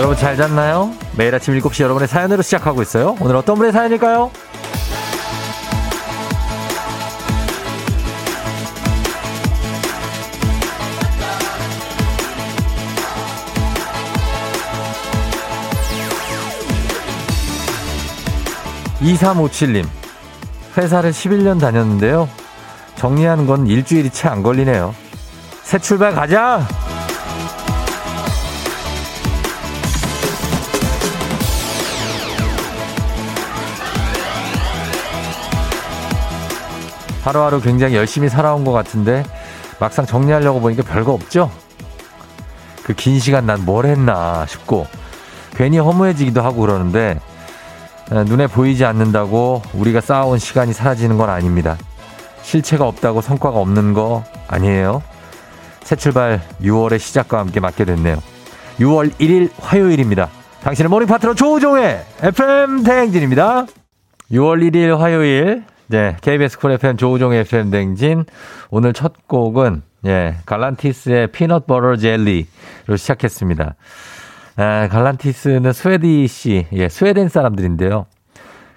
여러분 잘 잤나요? 매일 아침 7시 여러분의 사연으로 시작하고 있어요. 오늘 어떤 분의 사연일까요? 2357님. 회사를 11년 다녔는데요. 정리하는 건 일주일이 채 안 걸리네요. 새 출발 가자! 하루하루 굉장히 열심히 살아온 것 같은데 막상 정리하려고 보니까 별거 없죠? 그 긴 시간 난 뭘 했나 싶고 괜히 허무해지기도 하고 그러는데 눈에 보이지 않는다고 우리가 쌓아온 시간이 사라지는 건 아닙니다. 실체가 없다고 성과가 없는 거 아니에요. 새 출발 6월의 시작과 함께 맞게 됐네요. 6월 1일 화요일입니다. 당신의 모닝 파트너 조우종의 FM 대행진입니다. 6월 1일 화요일 네, KBS 쿨 FM 조우종의 FM 대행진. 오늘 첫 곡은, 예, 갈란티스의 Peanut Butter Jelly로 시작했습니다. 아, 갈란티스는 Swedish, 예, 스웨덴 사람들인데요.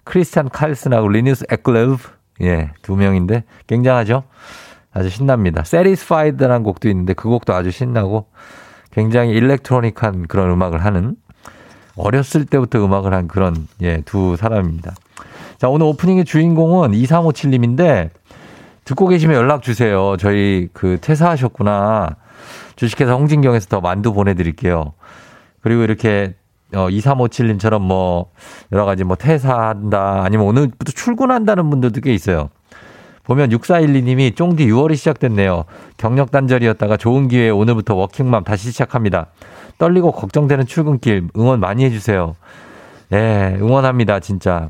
크리스찬 칼슨하고 리누스 에클레브, 예, 두 명인데 굉장하죠? 아주 신납니다. Satisfied라는 곡도 있는데 그 곡도 아주 신나고 굉장히 electronic한 그런 음악을 하는 어렸을 때부터 음악을 한 그런, 예, 두 사람입니다. 자, 오늘 오프닝의 주인공은 2357님인데 듣고 계시면 연락 주세요. 저희 그 퇴사하셨구나. 주식회사 홍진경에서 더 만두 보내드릴게요. 그리고 이렇게 어, 2357님처럼 뭐 여러 가지 뭐 퇴사한다 아니면 오늘부터 출근한다는 분들도 꽤 있어요. 보면 6412님이 쫑디 6월이 시작됐네요. 경력 단절이었다가 좋은 기회에 오늘부터 워킹맘 다시 시작합니다. 떨리고 걱정되는 출근길 응원 많이 해주세요. 예, 응원합니다, 진짜.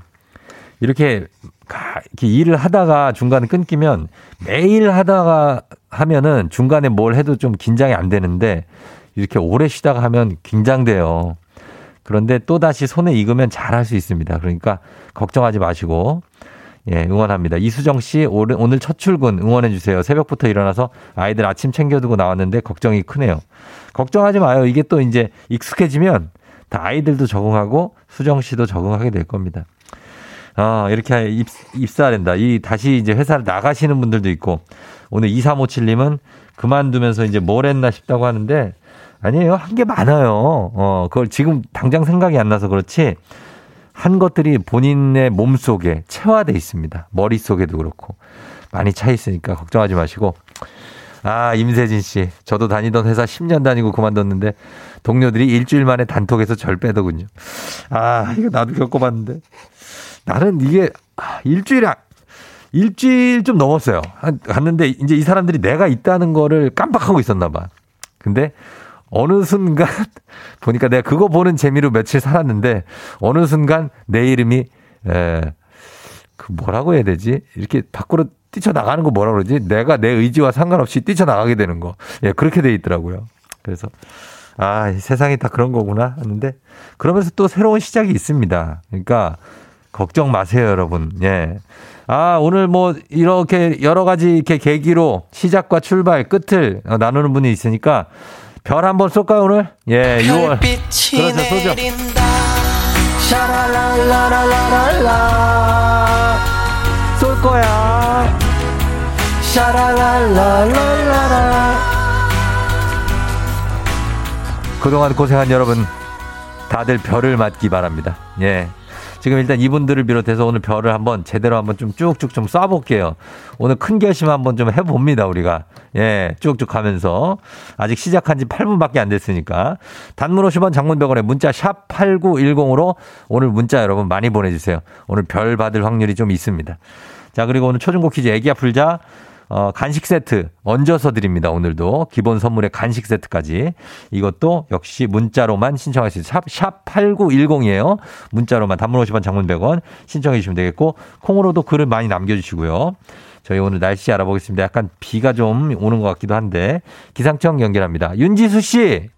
이렇게, 이렇게 일을 하다가 중간에 끊기면 매일 하다가 하면은 중간에 뭘 해도 좀 긴장이 안 되는데 이렇게 오래 쉬다가 하면 긴장돼요. 그런데 또 다시 손에 익으면 잘할 수 있습니다. 그러니까 걱정하지 마시고 예, 응원합니다. 이수정 씨 오늘 첫 출근 응원해 주세요. 새벽부터 일어나서 아이들 아침 챙겨두고 나왔는데 걱정이 크네요. 걱정하지 마요. 이게 또 이제 익숙해지면 다 아이들도 적응하고 수정 씨도 적응하게 될 겁니다. 아, 이렇게 입, 입사야 된다. 이 다시 이제 회사를 나가시는 분들도 있고 오늘 2357님은 그만두면서 이제 뭘 했나 싶다고 하는데 아니에요. 한 게 많아요. 어, 그걸 지금 당장 생각이 안 나서 그렇지 한 것들이 본인의 몸 속에 체화돼 있습니다. 머릿속에도 그렇고 많이 차 있으니까 걱정하지 마시고 아, 임세진 씨. 저도 다니던 회사 10년 다니고 그만뒀는데 동료들이 일주일 만에 단톡에서 절 빼더군요. 아, 이거 나도 겪어봤는데. 나는 이게 아, 일주일에 일주일 좀 넘었어요. 갔는데 이제 이 사람들이 내가 있다는 거를 깜빡하고 있었나 봐. 근데 어느 순간 보니까 내가 그거 보는 재미로 며칠 살았는데 어느 순간 내 이름이 에, 그 뭐라고 해야 되지? 이렇게 밖으로 뛰쳐나가는 거 뭐라 그러지? 내가 내 의지와 상관없이 뛰쳐나가게 되는 거. 예, 그렇게 돼 있더라고요. 그래서 아, 세상이 다 그런 거구나 하는데 그러면서 또 새로운 시작이 있습니다. 그러니까 걱정 마세요, 여러분. 예. 아, 오늘 뭐 이렇게 여러 가지 이렇게 계기로 시작과 출발, 끝을 나누는 분이 있으니까 별 한번 쏠까요, 오늘? 예, 6월. 그렇죠, 쏘죠. 샤라랄라라라랄라. 쏠 거야. 샤라랄라랄라라. 그동안 고생한 여러분, 다들 별을 맞기 바랍니다. 예. 지금 일단 이분들을 비롯해서 오늘 별을 한번 제대로 한번 좀 쭉쭉 좀 쏴볼게요. 오늘 큰 결심 한번 좀 해봅니다, 우리가. 예, 쭉쭉 가면서. 아직 시작한 지 8분밖에 안 됐으니까. 단문 50원 장문병원에 문자 샵 8910으로 오늘 문자 여러분 많이 보내주세요. 오늘 별 받을 확률이 좀 있습니다. 자, 그리고 오늘 초중고 퀴즈 애기야 풀자. 어, 간식 세트 얹어서 드립니다. 오늘도 기본 선물에 간식 세트까지 이것도 역시 문자로만 신청하시죠. 샵, 샵 8910이에요. 문자로만 단문 50원 장문 100원 신청해 주시면 되겠고 콩으로도 글을 많이 남겨 주시고요. 저희 오늘 날씨 알아보겠습니다. 약간 비가 좀 오는 것 같기도 한데 기상청 연결합니다. 윤지수 씨.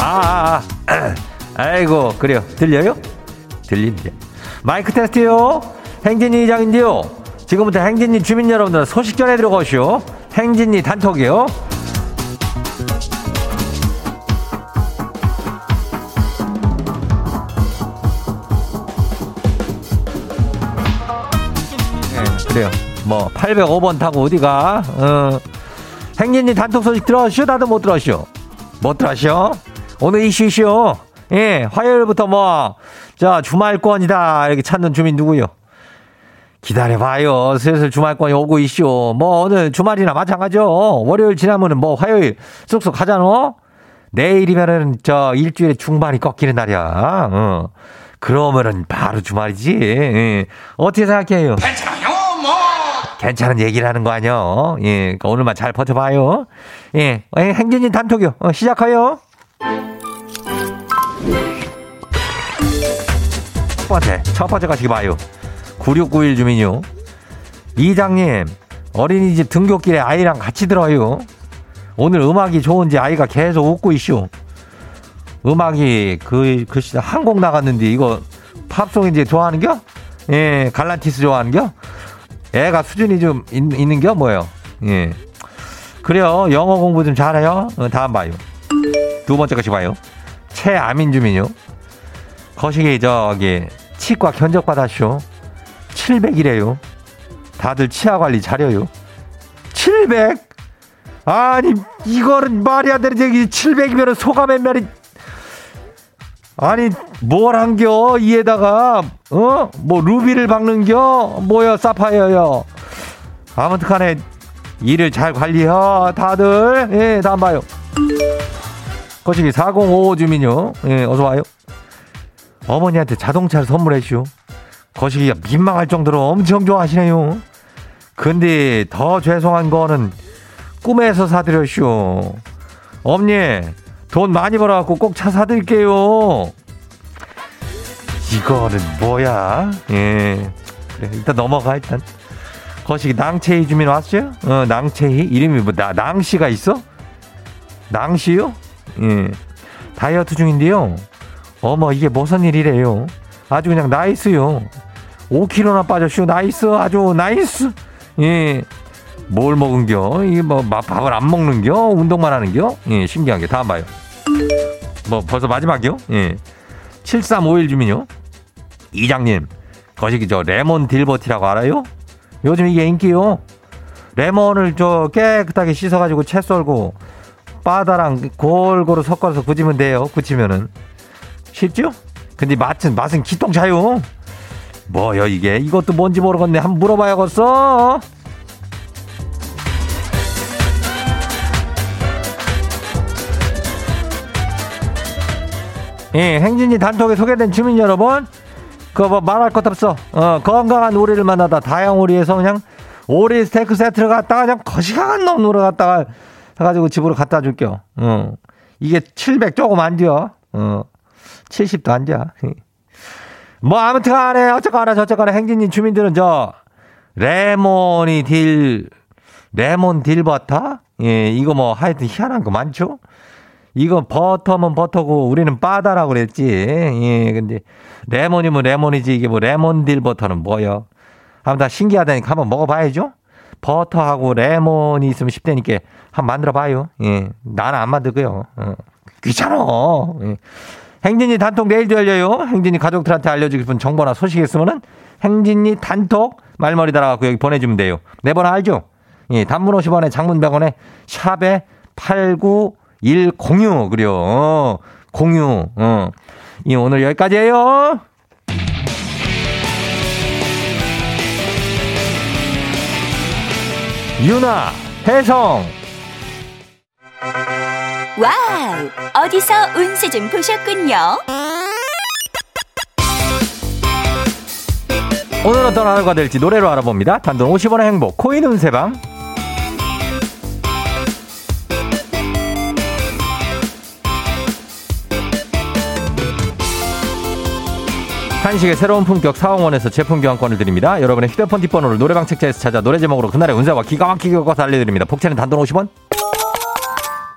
아, 아, 아. 아이고, 그래요. 들려요? 들린대. 마이크 테스트요. 행진이 이장인데요. 지금부터 행진리 주민 여러분들 소식 전해드려 가시오. 행진리 단톡이요. 네, 그래요. 뭐 805번 타고 어디가? 어. 행진리 단톡 소식 들어시오? 다들 못 들어시오? 못 들어시오? 오늘 이슈 이슈. 예, 화요일부터 뭐, 자, 주말권이다. 이렇게 찾는 주민 누구요? 기다려봐요. 슬슬 주말권이 오고 있쇼. 뭐, 오늘 주말이나 마찬가지요. 월요일 지나면은 뭐, 화요일 쑥쑥 가잖아? 내일이면은 저 일주일에 중반이 꺾이는 날이야. 어. 그러면은 바로 주말이지. 예. 어떻게 생각해요? 괜찮아요, 뭐. 괜찮은 얘기를 하는 거 아니요? 예. 그러니까 오늘만 잘 버텨봐요. 예. 예, 행진님 단톡이요. 어, 시작하요. 첫 번째, 첫 번째 가시기 봐요. 9691 주민요. 이장님, 어린이집 등교길에 아이랑 같이 들어요. 오늘 음악이 좋은지 아이가 계속 웃고 있쇼. 음악이 그, 그, 한 곡 나갔는데 이거 팝송인지 좋아하는겨? 예, 갈란티스 좋아하는겨? 애가 수준이 좀 있, 는겨 뭐예요? 예. 그래요. 영어 공부 좀 잘해요. 어, 다음 봐요. 두 번째 것이 봐요. 최아민 주민요. 거시기 저기 치과 견적 받았쇼. 700이래요. 다들 치아 관리 잘해요. 700? 아니 이거는 말이 안 되는 얘기 700이면 소감의 말이 아니 뭘 한겨 이에다가 어 뭐 루비를 박는겨 뭐야 사파이어요 아무튼간에 일을 잘 관리해 다들 예 다음 봐요 거시기 4055 주민요 예 어서 와요 어머니한테 자동차를 선물했슈 거시기가 민망할 정도로 엄청 좋아하시네요 근데 더 죄송한 거는 꿈에서 사드렸슈 엄니 돈 많이 벌어갖고 꼭 차 사드릴게요. 이거는 뭐야? 예. 그래, 일단 넘어가, 일단. 거시기 낭채희 주민 왔어요? 어, 낭채희? 이름이 뭐, 나, 낭씨가 있어? 낭씨요? 예. 다이어트 중인데요. 어머, 이게 무슨 일이래요? 아주 그냥 nice요. 5kg나 빠졌슈. nice. 아주 nice. 예. 뭘 먹은겨? 이게 뭐 밥을 안 먹는겨? 운동만 하는겨? 예, 신기한 게 다음 봐요. 뭐 벌써 마지막이요? 예. 7351 주민요. 이장님, 거시기 저 레몬 딜버티라고 알아요? 요즘 이게 인기요. 레몬을 저 깨끗하게 씻어가지고 채 썰고 바다랑 골고루 섞어서 굳이면 돼요. 굳히면은 쉽죠? 근데 맛은 맛은 기똥 차요. 뭐요 이게? 이것도 뭔지 모르겠네. 한번 물어봐야겠어. 예, 행진이 단톡에 소개된 주민 여러분, 그뭐 말할 것 없어. 어, 건강한 오리를 만나다 다양 오리에서 그냥 오리 스테이크 세트를 갖다가 그냥 거시강한 놈으로 갖다가 해가지고 집으로 갖다 줄게요. 어. 이게 700 조금 안 돼요. 어. 70도 안 돼. 뭐 아무튼 간에 어쨌거나 저쨌거나 행진이 주민들은 저 레몬이 딜 레몬 딜버터? 예, 이거 뭐 하여튼 희한한 거 많죠? 이거 버터면 버터고 우리는 빠다라고 그랬지. 예, 근데 레몬이면 레몬이지 이게 뭐 레몬 딜 버터는 뭐요? 다 신기하다니까 한번 먹어봐야죠. 버터하고 레몬이 있으면 쉽다니까 한번 만들어 봐요. 예, 나는 안 만들고요. 어. 귀찮아. 예. 행진이 단톡 내일도 열려요. 행진이 가족들한테 알려주고 싶은 정보나 소식 있으면은 행진이 단톡 말머리 달아갖고 여기 보내주면 돼요. 내 번호 알죠? 예, 단문 50원에 장문 100원에 샵에 89 1 공유 그려 어, 공유 어. 이 오늘 여기까지예요. 유나 혜성 와우 어디서 운세 좀 보셨군요. 오늘 어떤 하루가 될지 노래로 알아봅니다. 단돈 50원의 행복 코인 운세방 한식의 새로운 품격 사홍원에서 제품 교환권을 드립니다. 여러분의 휴대폰 뒷번호를 노래방 책자에서 찾아 노래 제목으로 그날의 운세와 기가 막히게 꺾어서 알려드립니다. 복채는 단돈 50원?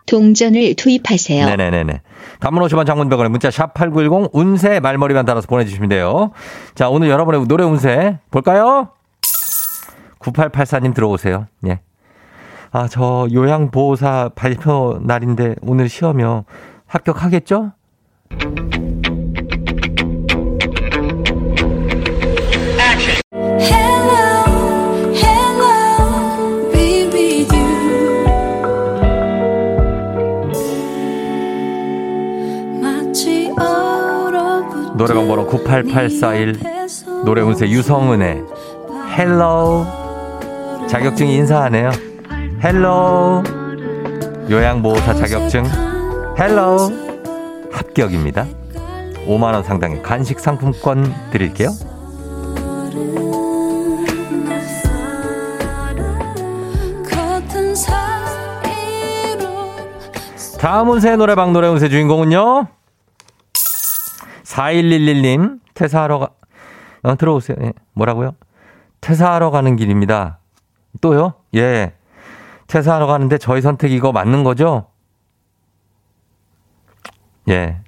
동전을 투입하세요. 네네네네. 단문 50원 장문병원에 문자 샵 8910 운세 말머리만 달아서 보내주시면 돼요. 자, 오늘 여러분의 노래 운세 볼까요? 9884님 들어오세요. 예. 아, 저 요양보호사 발표 날인데 오늘 시험이요. 합격하겠죠? 98841 노래 운세 유성은의 hello 자격증 인사하네요. hello 요양보호사 자격증 hello 합격입니다. 5만원 상당의 간식 상품권 드릴게요. 다음 운세 노래방 노래 운세 주인공은요. 4111님, 퇴사하러 가, 어, 들어오세요. 예, 뭐라고요? 퇴사하러 가는 길입니다. 또요? 예. 퇴사하러 가는데 저희 선택 이거 맞는 거죠? 예.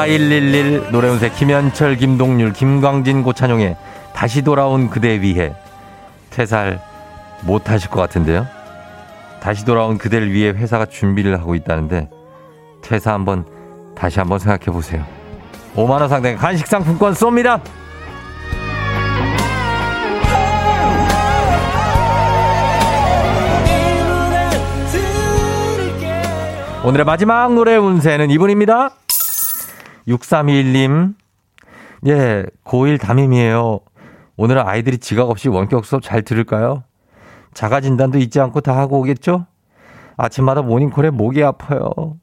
4111 노래운세 김현철 김동률 김광진 고찬용의 다시 돌아온 그대 위해 퇴사를 못 하실 것 같은데요. 다시 돌아온 그대를 위해 회사가 준비를 하고 있다는데 퇴사 한번 다시 한번 생각해 보세요. 5만 원 상당의 간식 상품권 쏩니다. 오늘의 마지막 노래 운세는 이분입니다. 6321님. 예, 고1 담임이에요. 오늘은 아이들이 지각 없이 원격 수업 잘 들을까요? 자가 진단도 잊지 않고 다 하고 오겠죠? 아침마다 모닝콜에 목이 아파요.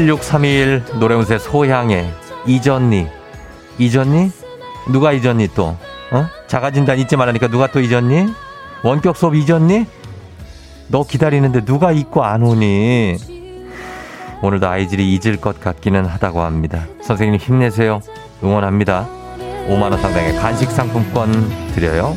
노래방 번호 76321 노래운세 소향의 이전니 이전니? 누가 잊었니 또? 어? 자가진단 잊지 말라니까 누가 또 잊었니? 원격 수업 잊었니? 너 기다리는데 누가 잊고 안 오니? 오늘도 아이들이 잊을 것 같기는 하다고 합니다. 선생님 힘내세요. 응원합니다. 5만원 상당의 간식 상품권 드려요.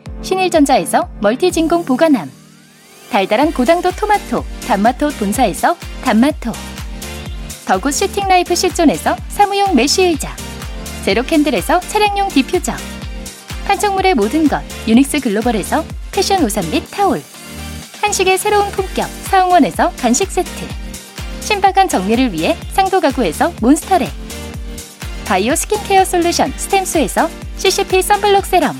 신일전자에서 멀티진공 보관함. 달달한 고당도 토마토 단마토 본사에서 단마토. 더굿 시팅라이프 실존에서 사무용 메쉬의자. 제로캔들에서 차량용 디퓨저. 판촉물의 모든 것 유닉스 글로벌에서 패션 우산 및 타올. 한식의 새로운 품격 사홍원에서 간식 세트. 신박한 정리를 위해 상도 가구에서 몬스터랙 바이오 스킨케어 솔루션 스템수에서 CCP 선블록 세럼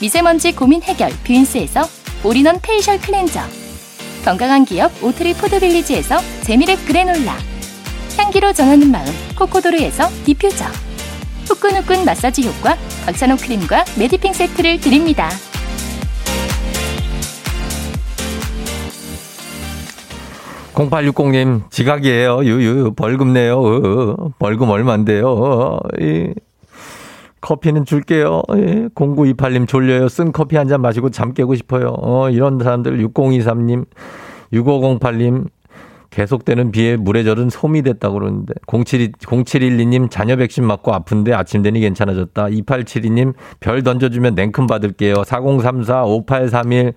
미세먼지 고민 해결 뷰인스에서 all-in-one facial cleanser. 건강한 기업 오트리 포드빌리지에서 재미랩 그래놀라. 향기로 전하는 마음 코코도르에서 디퓨저. 후끈후끈 마사지 효과 박찬호 크림과 메디핑 세트를 드립니다. (0860님) 지각이에요. 유유 벌금 내요. 어, 벌금 어, 이. 커피는 줄게요. 예. 0928님 졸려요. 쓴 커피 한 잔 마시고 잠 깨고 싶어요. 어, 이런 사람들 6023님, 6508님, 계속되는 비에 물에 절은 솜이 됐다고 그러는데 07, 0712님 자녀 백신 맞고 아픈데 아침 되니 괜찮아졌다. 2872님 별 던져주면 냉큼 받을게요. 4034 5831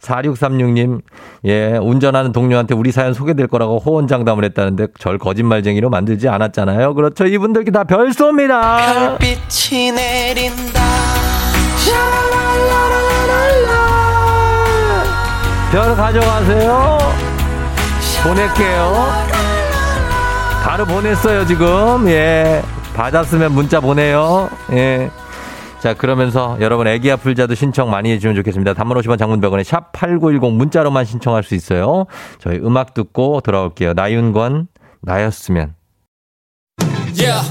4636님 예 운전하는 동료한테 우리 사연 소개될 거라고 호언장담을 했다는데 절 거짓말쟁이로 만들지 않았잖아요. 그렇죠. 이분들께 다 별 쏩니다. 별빛이 내린다. 별 가져가세요. 보낼게요. 바로 보냈어요, 지금. 예. 받았으면 문자 보내요. 예. 자, 그러면서 여러분 애기야 풀자도 신청 많이 해주면 좋겠습니다. 단문 50원 장문병원에 샵8910 문자로만 신청할 수 있어요. 저희 음악 듣고 돌아올게요. 나윤권, 나였으면. Yeah.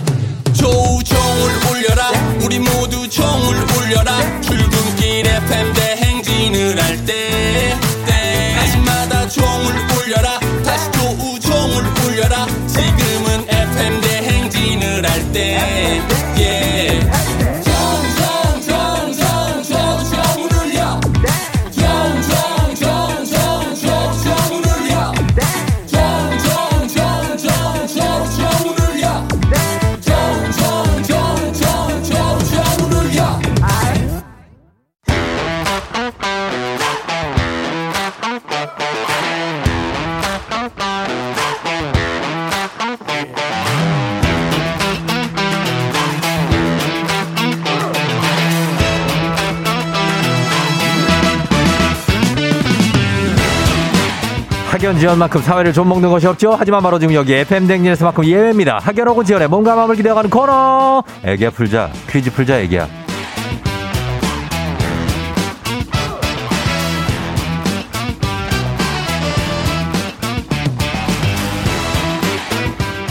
조종을 울려라. 우리 모두 종을 울려라. 출근길 FM 대행진을 할 때. 때마다 종을 울려라. 학연 지원만큼 사회를 좀 먹는 것이 없죠. 하지만 바로 지금 여기 FM 댕진에서만큼 예외입니다. 학연 혹은 지원의 몸과 마음을 기대어가는 코너. 애기야 풀자 퀴즈 풀자 애기야.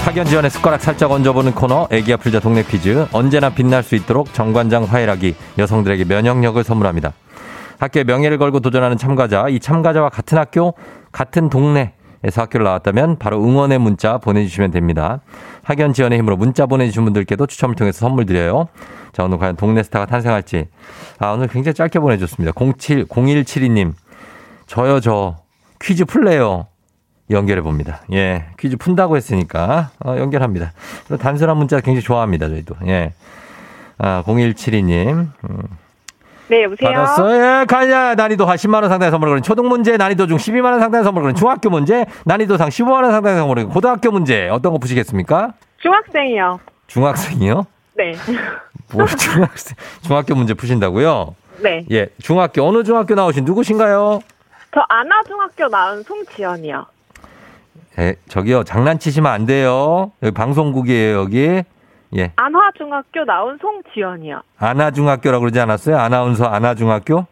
학연 지원의 숟가락 살짝 얹어보는 코너 애기야 풀자 동네 퀴즈 언제나 빛날 수 있도록 정관장 화해락이 여성들에게 면역력을 선물합니다. 학교의 명예를 걸고 도전하는 참가자, 이 참가자와 같은 학교, 같은 동네 에서 학교를 나왔다면 바로 응원의 문자 보내주시면 됩니다. 학연 지원의 힘으로 문자 보내주신 분들께도 추첨을 통해서 선물 드려요. 자, 오늘 과연 동네 스타가 탄생할지. 아, 오늘 굉장히 짧게 보내줬습니다. 07, 0172님. 저요, 저. 퀴즈 풀래요. 연결해 봅니다. 예. 퀴즈 푼다고 했으니까, 어, 연결합니다. 단순한 문자 굉장히 좋아합니다, 저희도. 예. 아, 0172님. 음. 네, 여보세요. 받았어요. 예, 가냐. 난이도 한 10만 원 상당의 선물을 거는 초등 문제, 난이도 중 12만 원 상당의 선물을 거는 중학교 문제, 난이도 상 15만 원 상당의 선물을 거는 고등학교 문제. 어떤 거 푸시겠습니까? 중학생이요. 중학생이요? 네. 뭐, 중학생, 중학교 문제 푸신다고요? 네. 예, 중학교, 어느 중학교 나오신 누구신가요? 저 안화중학교 나온 송지연이요. 예, 저기요, 장난치시면 안 돼요. 여기 방송국이에요, 여기. 예. 안화중학교 나온 송지연이요. 안화중학교라고 그러지 않았어요? 아나운서 안화중학교?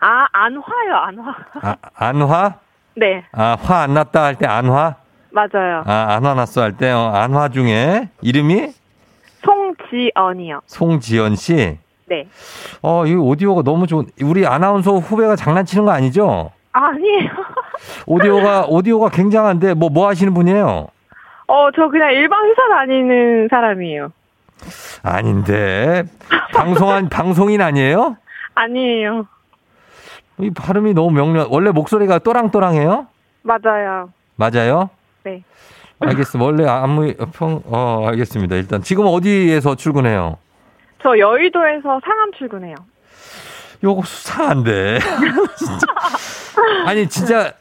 아, 안화요, 안화. 아, 안화? 네. 아, 화 안 났다 할 때 안화? 맞아요. 아, 안화 났어 할 때, 어, 안화 중에, 이름이? 송지연이요. 송지연 씨? 네. 어, 이 오디오가 너무 좋은, 우리 아나운서 후배가 장난치는 거 아니죠? 아니에요. 오디오가, 오디오가 굉장한데, 뭐, 뭐 하시는 분이에요? 어, 저 그냥 일반 회사 다니는 사람이에요. 아닌데. 방송한, 방송인 아니에요? 아니에요. 이 발음이 너무 명료. 원래 목소리가 또랑또랑해요? 맞아요. 맞아요? 네. 알겠습니다. 원래 아무 평, 어, 알겠습니다. 일단 지금 어디에서 출근해요? 저 여의도에서 상암 출근해요. 요거 수상한데. 진짜. 아니, 진짜,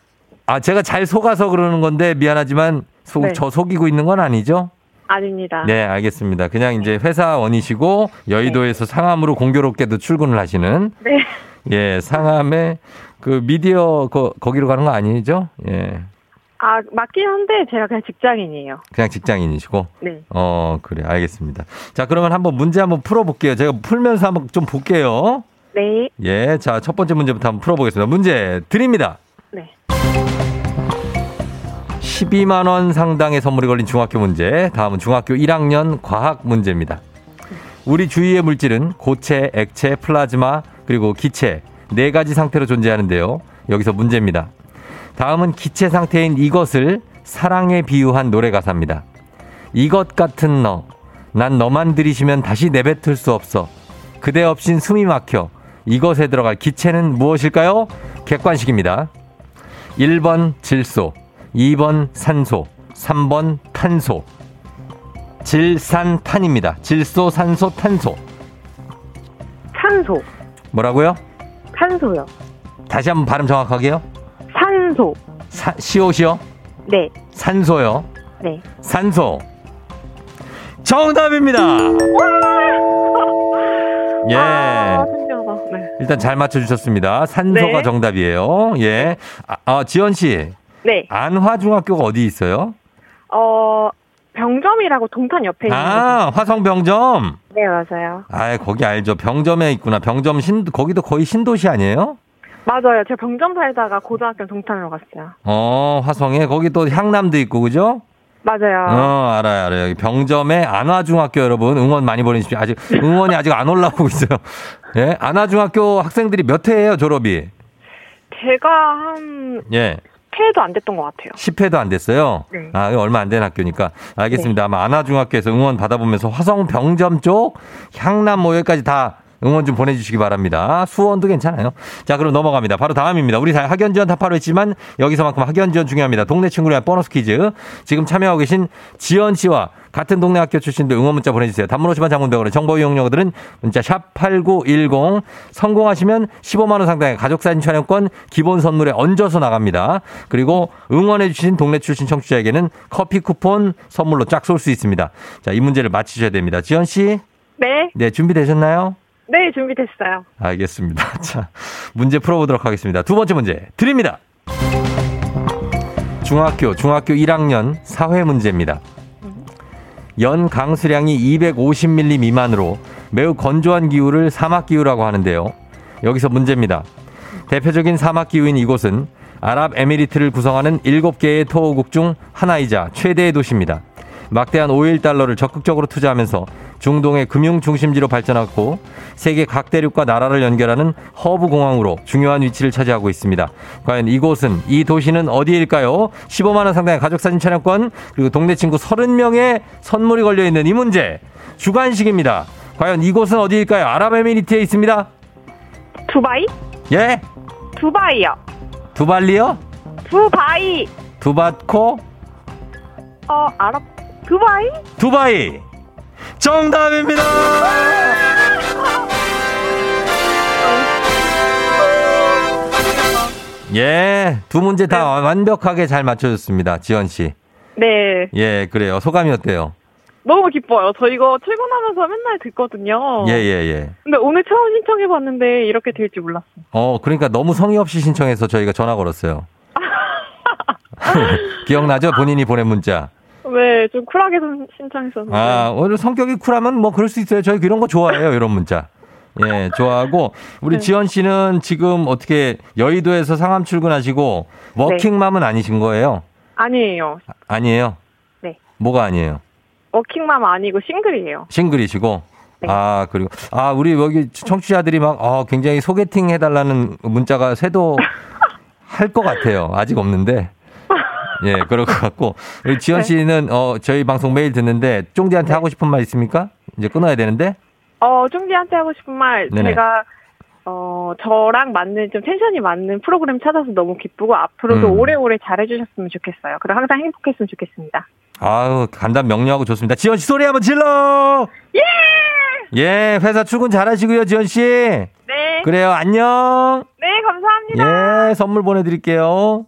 아, 제가 잘 속아서 그러는 건데 미안하지만 속, 네. 저 속이고 있는 건 아니죠? 아닙니다. 네, 알겠습니다. 그냥 이제 회사원이시고 여의도에서 상암으로 공교롭게도 출근을 하시는 네. 예, 상암에 그 미디어 거, 거기로 가는 거 아니죠? 예. 아, 맞긴 한데 제가 그냥 직장인이에요. 그냥 직장인이시고. 네. 어, 그래. 알겠습니다. 자, 그러면 한번 문제 한번 풀어 볼게요. 제가 풀면서 한번 좀 볼게요. 네. 예, 자, 첫 번째 문제부터 한번 풀어 보겠습니다. 문제 드립니다. 네. 12만 원 상당의 선물이 걸린 중학교 문제. 다음은 중학교 1학년 과학 문제입니다. 우리 주위의 물질은 고체, 액체, 플라즈마, 그리고 기체, 네 가지 상태로 존재하는데요. 여기서 문제입니다. 다음은 기체 상태인 이것을 사랑에 비유한 노래 가사입니다. 이것 같은 너, 난 너만 들이시면 다시 내뱉을 수 없어. 그대 없인 숨이 막혀. 이것에 들어갈 기체는 무엇일까요? 객관식입니다. 1번 질소, 2번 산소, 3번 탄소. 질산탄입니다. 질소, 산소, 탄소. 산소. 뭐라고요? 산소요. 다시 한번 발음 정확하게요. 산소. 사, 시옷이요? 네. 산소요. 네. 산소. 정답입니다. 예. 아. 네. 일단 잘 맞춰주셨습니다. 산소가 네. 정답이에요. 예. 아, 아, 지원 씨. 네. 안화중학교가 어디 있어요? 어, 병점이라고 동탄 옆에 있는. 아, 화성 병점. 네, 맞아요. 아, 거기 알죠. 병점에 있구나. 병점 신, 거기도 거의 신도시 아니에요? 맞아요. 제가 병점 살다가 고등학교 동탄으로 갔어요. 어, 화성에 거기 또 향남도 있고, 그죠? 맞아요. 어, 알아요, 알아요. 병점에 안화중학교 여러분 응원 많이 보내주십시오. 아직 응원이 아직 안 올라오고 있어요. 예, 안화중학교 학생들이 몇 회예요, 졸업이? 제가 한 예, 10회도 안 됐던 것 같아요. 10회도 안 됐어요. 네. 아, 이거 얼마 안 된 학교니까. 알겠습니다. 아마 안화중학교에서 응원 받아보면서 화성 병점 쪽, 향남 뭐 여기까지 다 응원 좀 보내주시기 바랍니다. 수원도 괜찮아요. 자, 그럼 넘어갑니다. 바로 다음입니다. 우리 다 학연 지원 타파로 했지만 여기서만큼 학연 지원 중요합니다. 동네 위한 보너스 퀴즈. 지금 참여하고 계신 지연 씨와 같은 동네 학교 출신들 응원 문자 보내주세요. 단문 50원 장문병원의 정보 이용료들은 문자 샵 8910 성공하시면 15만원 상당의 가족사진 촬영권 기본 선물에 얹어서 나갑니다. 그리고 응원해주신 동네 출신 청취자에게는 커피 쿠폰 선물로 쫙 쏠 수 있습니다. 자, 이 문제를 맞히셔야 됩니다. 지연 씨, 네. 네, 준비되셨나요? 네, 준비됐어요. 알겠습니다. 자, 문제 풀어보도록 하겠습니다. 두 번째 문제 드립니다. 중학교, 중학교 1학년 사회 문제입니다. 연 강수량이 250mm 미만으로 매우 건조한 기후를 사막기후라고 하는데요. 여기서 문제입니다. 대표적인 사막기후인 이곳은 아랍에미리트를 구성하는 7개의 토호국 중 하나이자 최대의 도시입니다. 막대한 오일 달러를 적극적으로 투자하면서 중동의 금융 중심지로 발전하고 세계 각 대륙과 나라를 연결하는 허브 공항으로 중요한 위치를 차지하고 있습니다. 과연 이곳은 이 도시는 어디일까요? 15만 원 상당의 가족 사진 촬영권 그리고 동네 친구 30명의 선물이 걸려 있는 이 문제 주관식입니다. 과연 이곳은 어디일까요? 아랍에미리트에 있습니다. 두바이? 예? 두바이요. 두발리요? 두바이. 두바코? 어, 아랍, 두바이? 두바이. 정답입니다. 예, 두 문제 다 완벽하게 잘 맞춰줬습니다. 지연 씨. 네. 예, 그래요. 소감이 어때요? 너무 기뻐요. 저 이거 출근하면서 맨날 듣거든요. 예, 예, 예. 근데 오늘 처음 신청해봤는데 이렇게 될 줄 몰랐어요. 어, 그러니까 너무 성의 없이 신청해서 저희가 전화 걸었어요. 기억나죠? 본인이 보낸 문자. 네, 좀 쿨하게 좀 신청했었는데. 아, 오늘 성격이 쿨하면 뭐 그럴 수 있어요. 저희 이런 거 좋아해요. 이런 문자. 예, 좋아하고 우리 네. 지연 씨는 지금 어떻게 여의도에서 상암 출근하시고 워킹맘은 아니신 거예요? 아니에요. 아 니에요. 네. 뭐가 아니에요? 워킹맘 아니고 싱글이에요. 싱글이시고. 네. 아, 그리고 아, 우리 여기 청취자들이 막 어, 굉장히 소개팅 해 달라는 문자가 쇄도 할 것 같아요. 아직 없는데. 예, 그럴 것 같고. 우리 지연 네. 씨는 어, 저희 방송 매일 듣는데 쫑디한테 하고 싶은 말 있습니까? 이제 끊어야 되는데. 어, 쫑디한테 하고 싶은 말, 네네. 제가, 어, 저랑 맞는, 좀 텐션이 맞는 프로그램 찾아서 너무 기쁘고, 앞으로도 음. 오래오래 잘해주셨으면 좋겠어요. 그리고 항상 행복했으면 좋겠습니다. 아유, 간단 명료하고 좋습니다. 지연 씨 소리 한번 질러! 예! 예, 회사 출근 잘하시고요, 지연 씨. 네. 그래요, 안녕! 네, 감사합니다. 예, 선물 보내드릴게요.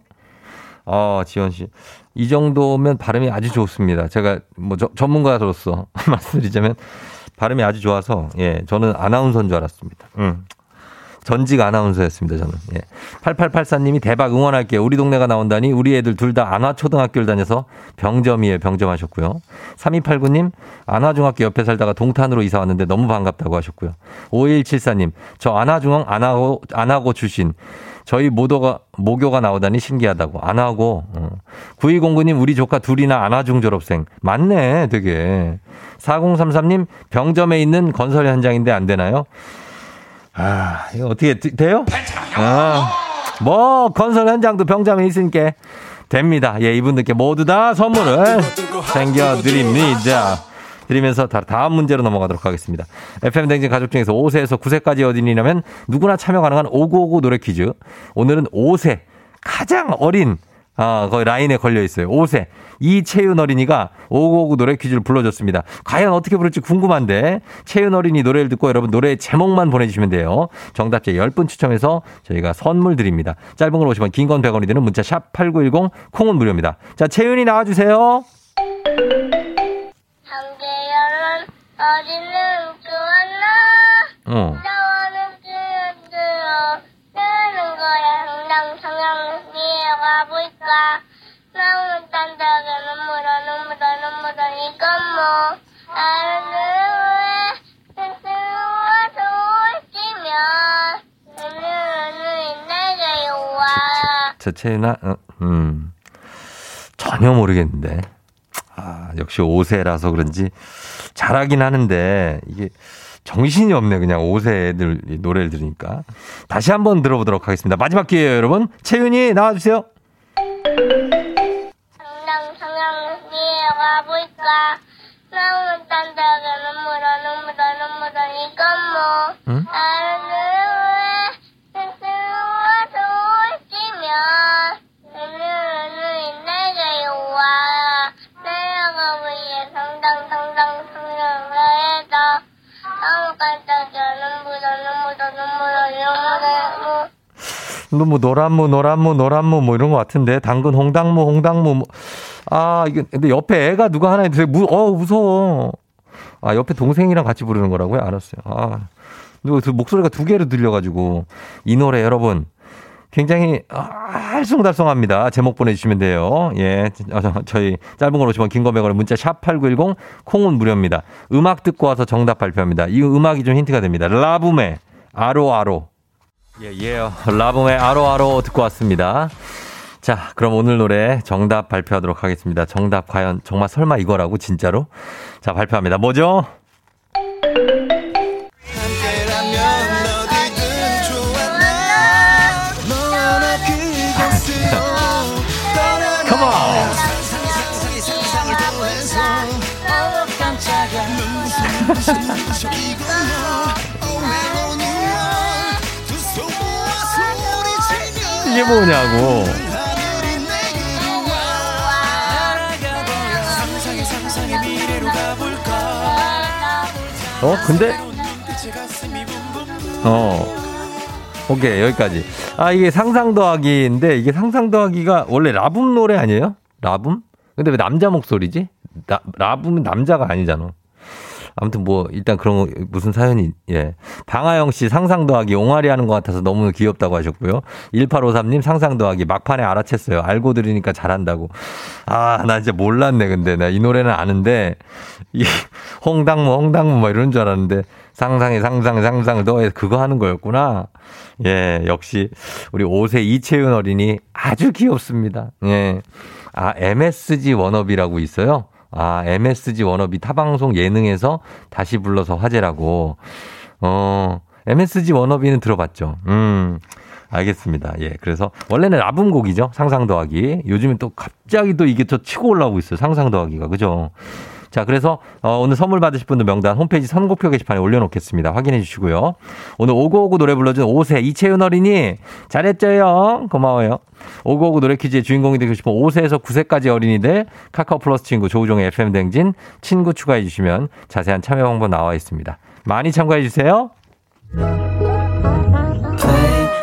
어, 지연 씨. 이 정도면 발음이 아주 좋습니다. 제가 뭐 저- 전문가로서 말씀드리자면 발음이 아주 좋아서, 예, 저는 아나운서인 줄 알았습니다. 음. 전직 아나운서였습니다, 저는. 예. 8884님이 대박 응원할게요. 우리 동네가 나온다니 우리 애들 둘 다 안화초등학교를 다녀서 병점이에요. 병점하셨고요. 3289님, 안화중학교 옆에 살다가 동탄으로 이사 왔는데 너무 반갑다고 하셨고요. 5174님, 저 안화중앙 안하고, 안하고 출신. 저희 모도가, 모교가 나오다니 신기하다고. 안 하고. 어. 9209님, 우리 조카 둘이나 안화중 졸업생. 맞네, 되게. 4033님, 병점에 있는 건설 현장인데 안 되나요? 아, 이거 어떻게 돼요? 아, 뭐 건설 현장도 병점에 있으니까 됩니다. 예, 이분들께 모두 다 선물을 챙겨드립니다. 드리면서 다음 문제로 넘어가도록 하겠습니다. FM 댕진 가족 중에서 5세에서 9세까지 어린이라면 누구나 참여 가능한 5959 노래 퀴즈. 오늘은 5세 가장 어린 아, 거기 라인에 걸려 있어요. 5세. 이채윤 어린이가 5959 노래 퀴즈를 불러줬습니다. 과연 어떻게 부를지 궁금한데, 채윤 어린이 노래를 듣고 여러분 노래 제목만 보내주시면 돼요. 정답자 10분 추첨해서 저희가 선물 드립니다. 짧은 걸 오시면 긴 건 100원이 되는 문자 샵 8910, 콩은 무료입니다. 자, 채윤이 나와주세요. 어디는 좋았나? 어. 나와는 뛰어들어 뜨는 거야 흥당 성향 위에 가볼까 나오는 딴다게 눈물어 눈물어 눈물어 이건 뭐 아는 왜 스스로와서 울지면 오늘은 내게 와저 채윤아, 어, 음. 전혀 모르겠는데. 아, 역시 5세라서 그런지 잘하긴 하는데, 이게 정신이 없네, 그냥 5세 애들 노래를 들으니까. 다시 한번 들어보도록 하겠습니다. 마지막 기회예요, 여러분. 채윤이 나와주세요. 너뭐 노란무, 노란무, 노란무 뭐 이런 것 같은데 당근, 홍당무, 홍당무. 뭐. 아 이게 근데 옆에 애가 누가 하나 있는데 무, 어 무서워. 아 옆에 동생이랑 같이 부르는 거라고요? 알았어요. 아, 근데 그 목소리가 두 개로 들려가지고 이 노래 여러분 굉장히 아, 알쏭달쏭합니다. 제목 보내주시면 돼요. 예, 저희 짧은 걸 오시면 긴거 100원 문자 샵 #8910 콩은 무료입니다. 음악 듣고 와서 정답 발표합니다. 이 음악이 좀 힌트가 됩니다. 라붐의 아로아로. 예, 예. 라붐의 아로아로 듣고 왔습니다. 자, 그럼 오늘 노래 정답 발표하도록 하겠습니다. 정답 과연 정말 설마 이거라고 진짜로? 자, 발표합니다. 뭐죠? 뭐냐고. 어, 근데, 어, 오케이, 여기까지. 아, 이게 상상 더하기인데, 이게 상상 더하기가 원래 라붐 노래 아니에요? 라붐? 근데 왜 남자 목소리지? 라, 라붐은 남자가 아니잖아. 아무튼 뭐 일단 그런 거 무슨 사연이 예. 방아영 씨 상상 더하기 옹알이 하는 것 같아서 너무 귀엽다고 하셨고요. 1853님 상상 더하기 막판에 알아챘어요. 알고 들으니까 잘한다고. 아, 나 진짜 몰랐네. 근데 나 이 노래는 아는데 이 홍당무 홍당무 뭐 이런 줄 알았는데 상상에 상상 상상 더해 그거 하는 거였구나. 예, 역시 우리 5세 이채윤 어린이 아주 귀엽습니다. 예. 아, MSG 워너비라고 있어요. 아, MSG 워너비 타방송 예능에서 다시 불러서 화제라고. 어, MSG 워너비는 들어봤죠. 음. 알겠습니다. 예. 그래서 원래는 라붐곡이죠. 상상 더하기. 요즘엔 또 갑자기 또 이게 또 치고 올라오고 있어요. 상상 더하기가. 그죠? 자, 그래서 어, 오늘 선물 받으실 분들 명단 홈페이지 선곡표 게시판에 올려놓겠습니다. 확인해 주시고요. 오늘 오고오고 노래 불러준 5세 이채윤 어린이 잘했죠요. 고마워요. 오고오고 노래 퀴즈의 주인공이 되고 싶은 5세에서 9세까지 어린이들 카카오 플러스 친구 조우종의 FM 댕진 친구 추가해 주시면 자세한 참여 방법 나와 있습니다. 많이 참고해 주세요.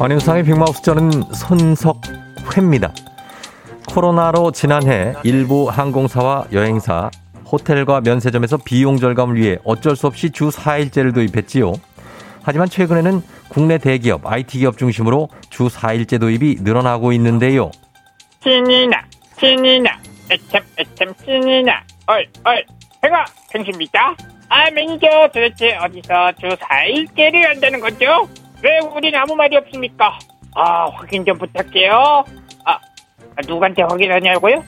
안윤상의 빅마우스 저는 손석회입니다. 코로나로 지난해 일부 항공사와 여행사, 호텔과 면세점에서 비용 절감을 위해 어쩔 수 없이 주 4일제를 도입했지요. 하지만 최근에는 국내 대기업, IT 기업 중심으로 주 4일제 도입이 늘어나고 있는데요. 신이나 신이나 애참 애참 신이나 얼 얼 행아 펭수입니다 아 매니저 도대체 어디서 주 4일째를 한다는 거죠? 왜 우린 아무 말이 없습니까? 아 확인 좀 부탁해요 아, 아, 누구한테 확인하냐고요?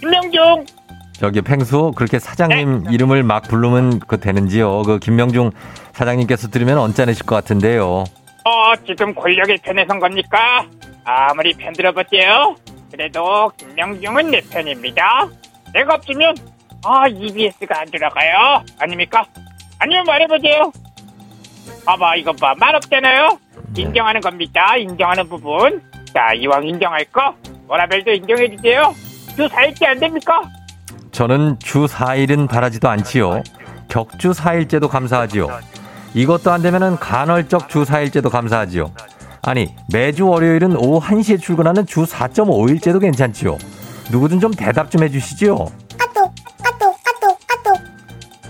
김명중 저기 팽수 그렇게 사장님 이름을 막 부르면 그 되는지요? 그 김명중 사장님께서 들으면 언짢으실 것 같은데요. 어 지금 권력의 편에 선 겁니까? 아무리 편들어봤대요 그래도 김명중은 내 편입니다 내가 없으면 아 EBS가 안 들어가요 아닙니까? 아니면 말해보세요 봐봐 이거 봐 말 없잖아요 인정하는 겁니다 인정하는 부분 자 이왕 인정할 거 워라벨도 인정해 주세요 주 4일째 안 됩니까? 저는 주 4일은 바라지도 않지요. 격주 4일제도 감사하지요. 이것도 안 되면은 간헐적 주 4일제도 감사하지요. 아니, 매주 월요일은 오후 1시에 출근하는 주 4.5일제도 괜찮지요. 누구든 좀 대답 좀 해주시지요.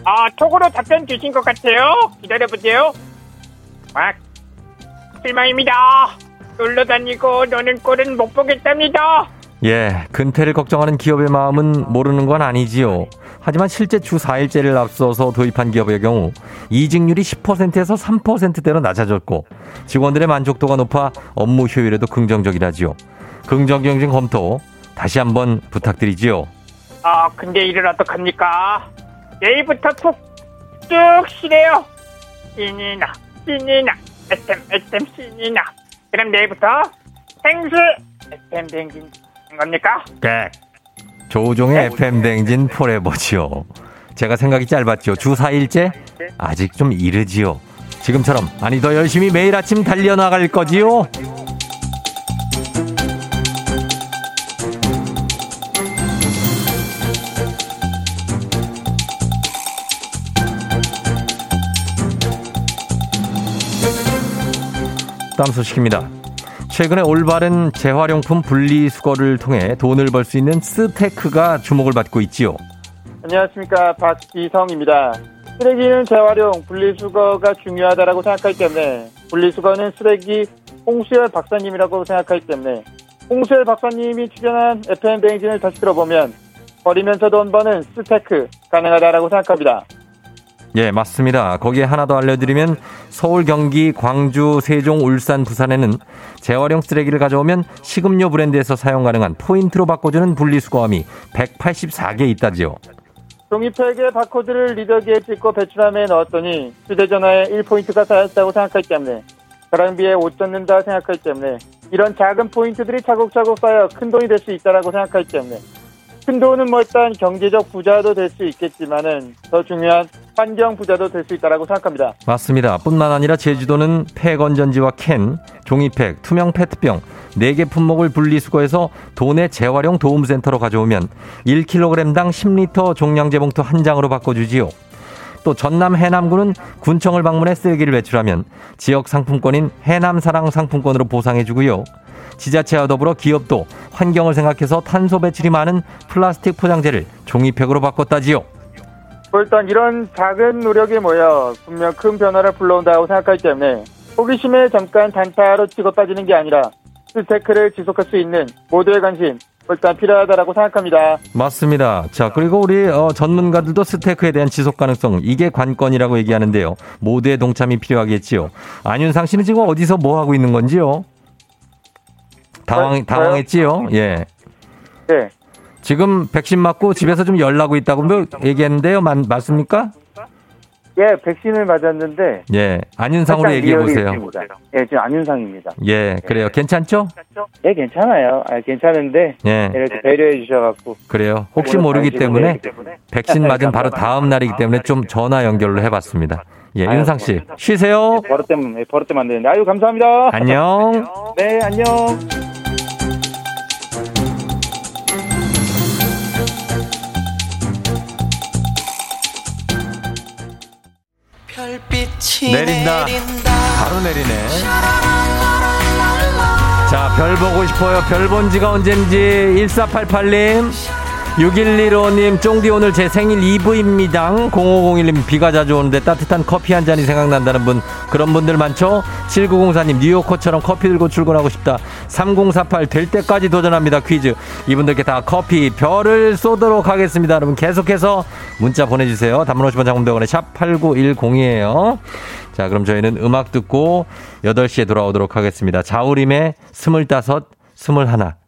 아 톡으로 답변 주신 것 같아요 기다려보세요 막 실망입니다 놀러 다니고 노는 꼴은 못 보겠답니다 예, 근태를 걱정하는 기업의 마음은 모르는 건 아니지요. 하지만 실제 주 4일제를 앞서서 도입한 기업의 경우 이직률이 10%에서 3%대로 낮아졌고 직원들의 만족도가 높아 업무 효율에도 긍정적이라지요. 긍정적인 검토 다시 한번 부탁드리지요. 아 근데 일을 어떡합니까 내일부터 푹 쭉 쉬래요 신이나 신이나 SM SM 신이 나 그럼 내일부터 생수 SM 댕긴 겁니까? 네. 조종의 FM 댕진 포레버지요. 제가 생각이 짧았죠. 주 4일째? 아직 좀 이르지요. 지금처럼 아니 더 열심히 매일 아침 달려나갈 거지요. 다음 소식입니다. 최근에 올바른 재활용품 분리수거를 통해 돈을 벌 수 있는 쓰테크가 주목을 받고 있지요. 안녕하십니까 박기성입니다. 쓰레기는 재활용, 분리수거가 중요하다라고 생각하기 때문에 분리수거는 쓰레기 홍수열 박사님이라고 생각하기 때문에 홍수열 박사님이 출연한 FM 대행진을 다시 들어보면 버리면서 돈 버는 쓰테크 가능하다라고 생각합니다. 예, 맞습니다. 거기에 하나 더 알려드리면 서울, 경기, 광주, 세종, 울산, 부산에는 재활용 쓰레기를 가져오면 식음료 브랜드에서 사용 가능한 포인트로 바꿔주는 분리수거함이 184개 있다지요. 종이팩에 바코드를 리더기에 찍고 배출함에 넣었더니 휴대전화에 1포인트가 쌓였다고 생각하기 때문에 가랑비에 옷 젖는다 생각하기 때문에 이런 작은 포인트들이 차곡차곡 쌓여 큰 돈이 될 수 있다라고 생각하기 때문에 큰 돈은 뭐 일단 경제적 부자도 될 수 있겠지만은 더 중요한 환경 부자도 될 수 있다라고 생각합니다. 맞습니다. 뿐만 아니라 제주도는 폐건전지와 캔, 종이팩, 투명 페트병 4개 품목을 분리수거해서 도내 재활용 도움센터로 가져오면 1kg당 10리터 종량제 봉투 한 장으로 바꿔주지요. 또 전남 해남군은 군청을 방문해 쓰레기를 배출하면 지역 상품권인 해남사랑 상품권으로 보상해주고요. 지자체와 더불어 기업도 환경을 생각해서 탄소 배출이 많은 플라스틱 포장재를 종이팩으로 바꿨다지요. 뭐 일단 이런 작은 노력이 모여 분명 큰 변화를 불러온다고 생각하기 때문에 호기심에 잠깐 단타로 치고 빠지는 게 아니라 스테크를 지속할 수 있는 모두의 관심 일단 필요하다라고 생각합니다. 맞습니다. 자, 그리고 우리 어, 전문가들도 스테이크에 대한 지속 가능성 이게 관건이라고 얘기하는데요. 모두의 동참이 필요하겠지요. 안윤상 씨는 지금 어디서 뭐 하고 있는 건지요? 당황, 저요? 당황했지요? 예. 네. 지금 백신 맞고 집에서 좀 열 나고 있다고 뭐 얘기했는데요. 맞, 맞습니까? 예, 백신을 맞았는데. 예. 안윤상으로 얘기해 보세요. 예, 지금 안윤상입니다. 예, 그래요. 괜찮죠? 예, 괜찮아요. 아, 괜찮은데. 예. 이렇게 배려해 주셔갖고. 그래요. 혹시 오늘 모르기 때문에 때문에. 백신 맞은 바로 다음 날이기 때문에 좀 전화 연결로 해봤습니다. 예, 윤상 씨 쉬세요. 버릇 때문에, 버릇 때문에 안 되는데. 아유, 감사합니다. 안녕. 네, 안녕. 내린다. 바로 내리네. 자, 별 보고 싶어요. 별 본 지가 언젠지 1488님. 6115님, 쫑디 오늘 제 생일 2부입니다. 0501님, 비가 자주 오는데 따뜻한 커피 한 잔이 생각난다는 분, 그런 분들 많죠? 7904님, 뉴요커처럼 커피 들고 출근하고 싶다. 3048, 될 때까지 도전합니다. 퀴즈. 이분들께 다 커피, 별을 쏘도록 하겠습니다. 여러분, 계속해서 문자 보내주세요. 단문 50원 장문대원의 샵8910이에요. 자, 그럼 저희는 음악 듣고 8시에 돌아오도록 하겠습니다. 자우림의 스물다섯, 스물하나.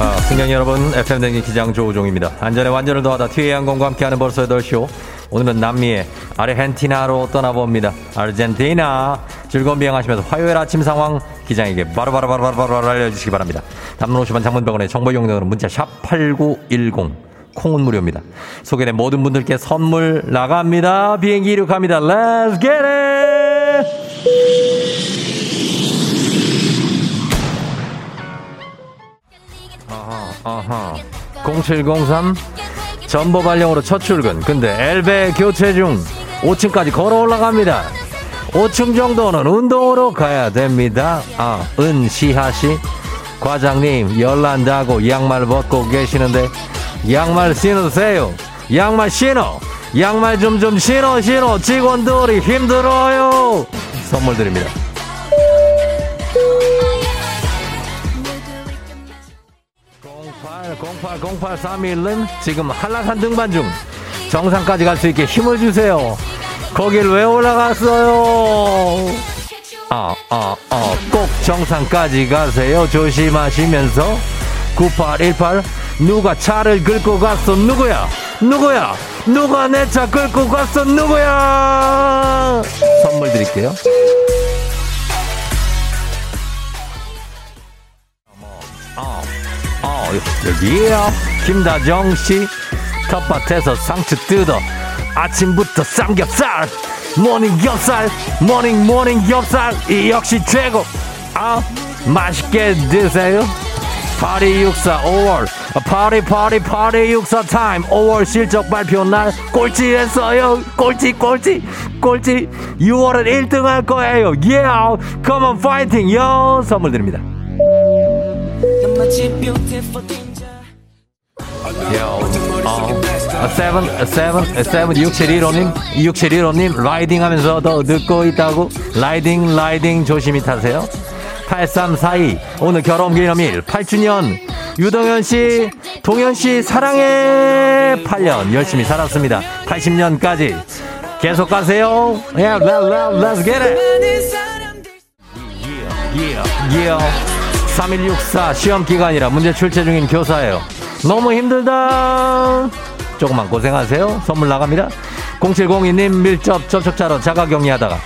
아, 승객 여러분, FM댕기 기장 조우종입니다. 안전에 완전을 더하다 티웨이 항공과 함께하는 벌써 8시오. 오늘은 남미의 아르헨티나로 떠나봅니다. 아르헨티나. 즐거운 비행하시면서 화요일 아침 상황 기장에게 바로바로바로바로 알려주시기 바랍니다. 담론 50원 장문병원의 정보 용량으로 문자 샵 8910. 콩은 무료입니다. 소개된 모든 분들께 선물 나갑니다. 비행기 이륙합니다. Let's get it! 아하. 0703 전보 발령으로 첫 출근. 근데 엘베 교체 중 5층까지 걸어 올라갑니다. 5층 정도는 운동으로 가야 됩니다. 아, 은시하 씨. 과장님, 열난다고 양말 벗고 계시는데 양말 신으세요. 양말 신어. 양말 좀 좀 신어 신어. 직원들이 힘들어요. 선물 드립니다. 080831은 지금 한라산 등반 중 정상까지 갈 수 있게 힘을 주세요. 거길 왜 올라갔어요? 아, 아, 아, 꼭 정상까지 가세요. 조심하시면서. 9818, 누가 차를 긁고 갔어? 누구야? 누구야? 누가 내 차 긁고 갔어? 누구야? 선물 드릴게요. 여기에요. 김다정 씨. 텃밭에서 상추 뜯어. 아침부터 삼겹살. morning 겹살. morning morning 겹살. 이 역시 최고. 아, 맛있게 드세요. 팔이육사 5월. 팔이 팔이 팔이육사 타임. 5월 실적 발표 날 꼴찌했어요. 꼴찌 꼴찌 꼴찌. 6월은 1등 할 거예요. Yeah. Come on 파이팅. 요. 선물 드립니다. seven, seven, seven, 6715님, 6715님, riding 하면서 더 듣고 있다고, riding, riding 조심히 타세요. 8342, 오늘 결혼 기념일, 8주년, 유동현 씨, 동현 씨, 사랑해! 8년, 열심히 살았습니다. 80년까지. 계속 가세요. Yeah, let, let, let's get it. Yeah, yeah. 3164 시험 기간이라 문제 출제 중인 교사예요. 너무 힘들다. 조금만 고생하세요. 선물 나갑니다. 0702님 밀접 접촉자로 자가 격리 하다가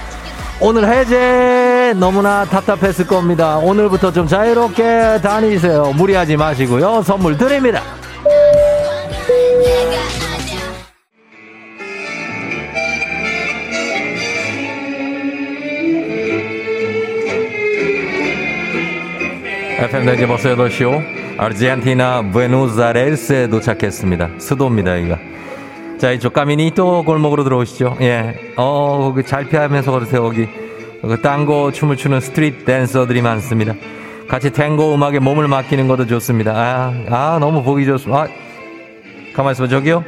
오늘 해제 너무나 답답했을 겁니다. 오늘부터 좀 자유롭게 다니세요. 무리하지 마시고요. 선물 드립니다. FM 대행진 버스 8시오. 아르헨티나 부에노스아이레스에 도착했습니다. 수도입니다, 여기가. 자, 이쪽 까미니또 골목으로 들어오시죠. 예. 어, 거기 잘 피하면서 걸으세요, 거기. 그 탱고 춤을 추는 street 댄서들이 많습니다. 같이 탱고 음악에 몸을 맡기는 것도 좋습니다. 아, 아 너무 보기 좋습니다. 아, 가만 있어봐 저기요.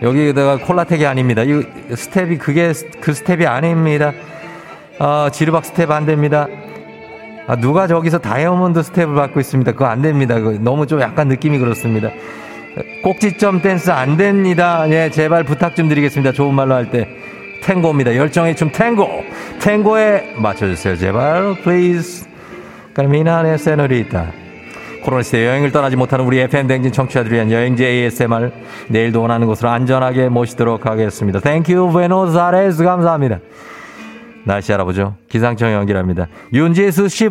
여기다가 콜라텍이 아닙니다. 이 스텝이 그게 그 스텝이 아닙니다. 아, 지르박 스텝 안 됩니다. 아, 누가 저기서 다이아몬드 스텝을 밟고 있습니다. 그거 안 됩니다. 그거 너무 좀 약간 느낌이 그렇습니다. 꼭지점 댄스 안 됩니다. 예, 제발 부탁 좀 드리겠습니다. 좋은 말로 할 때. 탱고입니다. 열정의 춤 탱고. 탱고에 맞춰주세요. 제발, please. 까미나네 señorita. 코로나 시대 여행을 떠나지 못하는 우리 FM 대행진 청취자들을 위한 여행지 ASMR 내일도 원하는 곳으로 안전하게 모시도록 하겠습니다. thank you 부에노스아이레스 감사합니다. 날씨 알아보죠. 기상청 연기랍니다. 윤지수 씨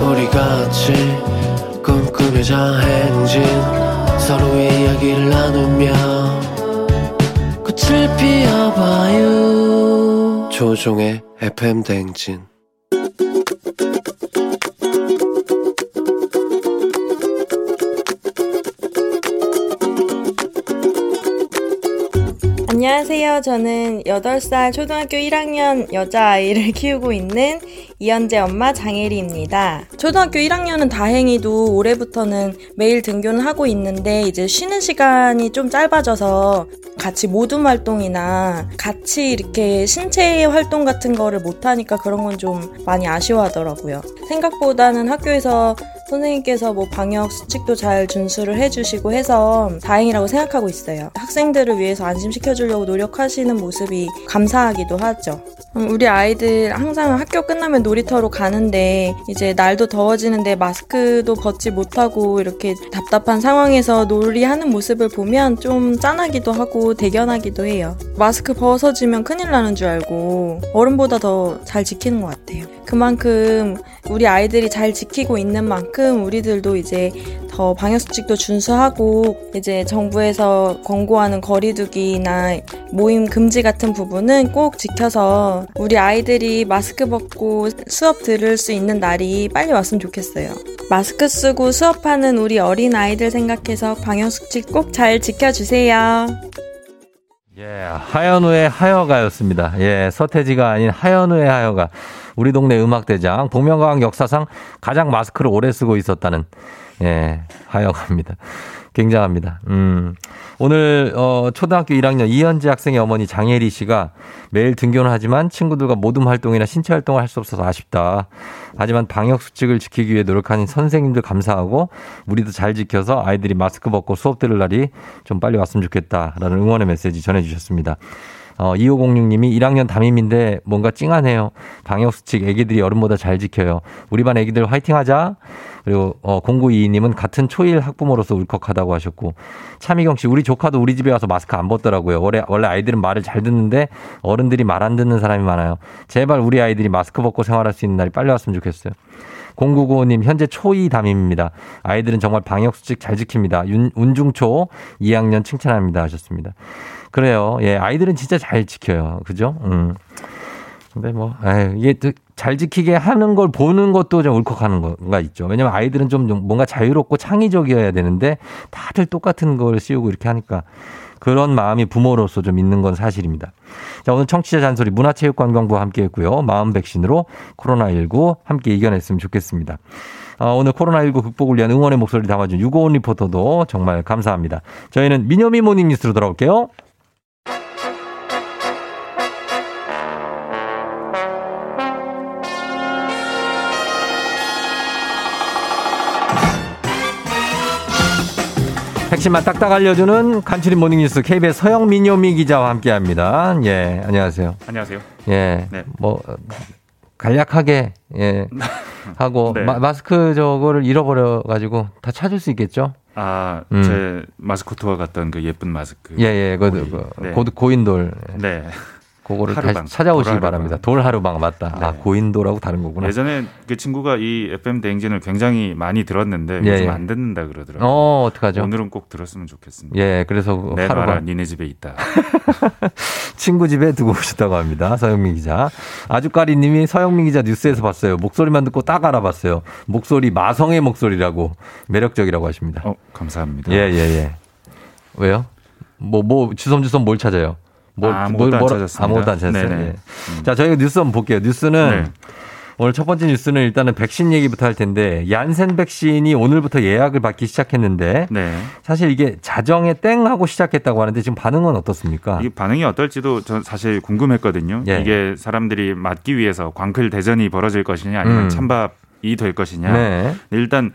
우리 같이 꿈꾸며자 행진 서로의 이야기를 나누며 꽃을 피워봐요. 조종의 FM 대행진 안녕하세요. 저는 8살 초등학교 1학년 여자아이를 키우고 있는 이현재 엄마 장혜리입니다. 초등학교 1학년은 다행히도 올해부터는 매일 등교는 하고 있는데 이제 쉬는 시간이 좀 짧아져서 같이 모둠 활동이나 같이 이렇게 신체 활동 같은 거를 못하니까 그런 건 좀 많이 아쉬워하더라고요. 생각보다는 학교에서 선생님께서 뭐 방역 수칙도 잘 준수를 해주시고 해서 다행이라고 생각하고 있어요. 학생들을 위해서 안심시켜 주려고 노력하시는 모습이 감사하기도 하죠. 음, 우리 아이들 항상 학교 끝나면 놀이터로 가는데 이제 날도 더워지는데 마스크도 벗지 못하고 이렇게 답답한 상황에서 놀이하는 모습을 보면 좀 짠하기도 하고 대견하기도 해요. 마스크 벗어지면 큰일 나는 줄 알고 어른보다 더 잘 지키는 것 같아요. 그만큼 우리 아이들이 잘 지키고 있는 만큼 우리들도 이제 더 방역수칙도 준수하고 이제 정부에서 권고하는 거리두기나 모임 금지 같은 부분은 꼭 지켜서 우리 아이들이 마스크 벗고 수업 들을 수 있는 날이 빨리 왔으면 좋겠어요. 마스크 쓰고 수업하는 우리 어린 아이들 생각해서 방역수칙 꼭 잘 지켜주세요. 예, 하현우의 하여가였습니다. 예, 서태지가 아닌 하현우의 하여가. 우리 동네 음악대장, 복면가왕 역사상 가장 마스크를 오래 쓰고 있었다는, 예, 하여가입니다. 굉장합니다. 음. 오늘, 어, 초등학교 1학년 이현지 학생의 어머니 장혜리 씨가 매일 등교는 하지만 친구들과 모둠 활동이나 신체 활동을 할 수 없어서 아쉽다. 하지만 방역 수칙을 지키기 위해 노력하는 선생님들 감사하고 우리도 잘 지켜서 아이들이 마스크 벗고 수업 들을 날이 좀 빨리 왔으면 좋겠다라는 응원의 메시지 전해 주셨습니다. 어, 2506님이 1학년 담임인데 뭔가 찡하네요. 방역수칙 애기들이 어른보다 잘 지켜요. 우리 반 애기들 화이팅 하자. 그리고 어, 0922님은 같은 초일 학부모로서 울컥하다고 하셨고 차미경 씨 우리 조카도 우리 집에 와서 마스크 안 벗더라고요. 원래 원래 아이들은 말을 잘 듣는데 어른들이 말 안 듣는 사람이 많아요. 제발 우리 아이들이 마스크 벗고 생활할 수 있는 날이 빨리 왔으면 좋겠어요. 0995님 현재 초2 담임입니다. 아이들은 정말 방역 수칙 잘 지킵니다. 윤, 운중초 2학년 칭찬합니다 하셨습니다. 그래요. 예, 아이들은 진짜 잘 지켜요. 그죠? 음. 근데 뭐, 에이, 이게 또 잘 지키게 하는 걸 보는 것도 좀 울컥하는 거가 있죠. 왜냐면 아이들은 좀 뭔가 자유롭고 창의적이어야 되는데 다들 똑같은 걸 씌우고 이렇게 하니까 그런 마음이 부모로서 좀 있는 건 사실입니다. 자, 오늘 청취자 잔소리 문화체육관광부와 함께 했고요. 마음 백신으로 코로나19 함께 이겨냈으면 좋겠습니다. 아, 오늘 코로나19 극복을 위한 응원의 목소리를 담아준 유고온 리포터도 정말 감사합니다. 저희는 미녀미 모닝 뉴스로 돌아올게요. 핵심만 딱딱 알려주는 간추린 모닝뉴스 KBS 서영민 요미 기자와 함께합니다. 예, 안녕하세요. 안녕하세요. 예, 네. 뭐 간략하게 예 하고 네. 마, 스크 저거를 잃어버려 가지고 다 찾을 수 있겠죠? 아, 음. 제 마스코트와 같던 그 예쁜 마스크. 예, 예, 그. 그 네. 고, 고인돌. 네. 그거를 하루방, 다시 찾아오시기 돌하루방. 바랍니다. 돌하루방 맞다. 아, 네. 고인도라고 다른 거구나. 예전에 그 친구가 이 FM 대행진을 굉장히 많이 들었는데 예, 요즘 예. 안 듣는다 그러더라고요. 어, 어떡하죠? 오늘은 꼭 들었으면 좋겠습니다. 예, 그래서 그내 나라 하루방 니네 집에 있다. 친구 집에 두고 오셨다고 합니다. 서영민 기자. 아주까리 님이 서영민 기자 뉴스에서 봤어요. 목소리만 듣고 딱 알아봤어요. 목소리 마성의 목소리라고 매력적이라고 하십니다. 어, 감사합니다. 예, 예, 예. 왜요? 뭐, 뭐, 주섬주섬 뭘 찾아요? 뭘, 아, 아무것도 안 뭐라- 찾았습니다. 아무것도 안 찾았어요. 예. 자, 저희가 뉴스 한번 볼게요. 뉴스는 네. 오늘 첫 번째 뉴스는 일단은 백신 얘기부터 할 텐데, 얀센 백신이 오늘부터 예약을 받기 시작했는데, 네. 사실 이게 자정에 땡 하고 시작했다고 하는데, 지금 반응은 어떻습니까? 이게 반응이 어떨지도 전 사실 궁금했거든요. 예. 이게 사람들이 맞기 위해서 광클 대전이 벌어질 것이냐 아니면 음. 찬밥 이 될 것이냐. 네. 일단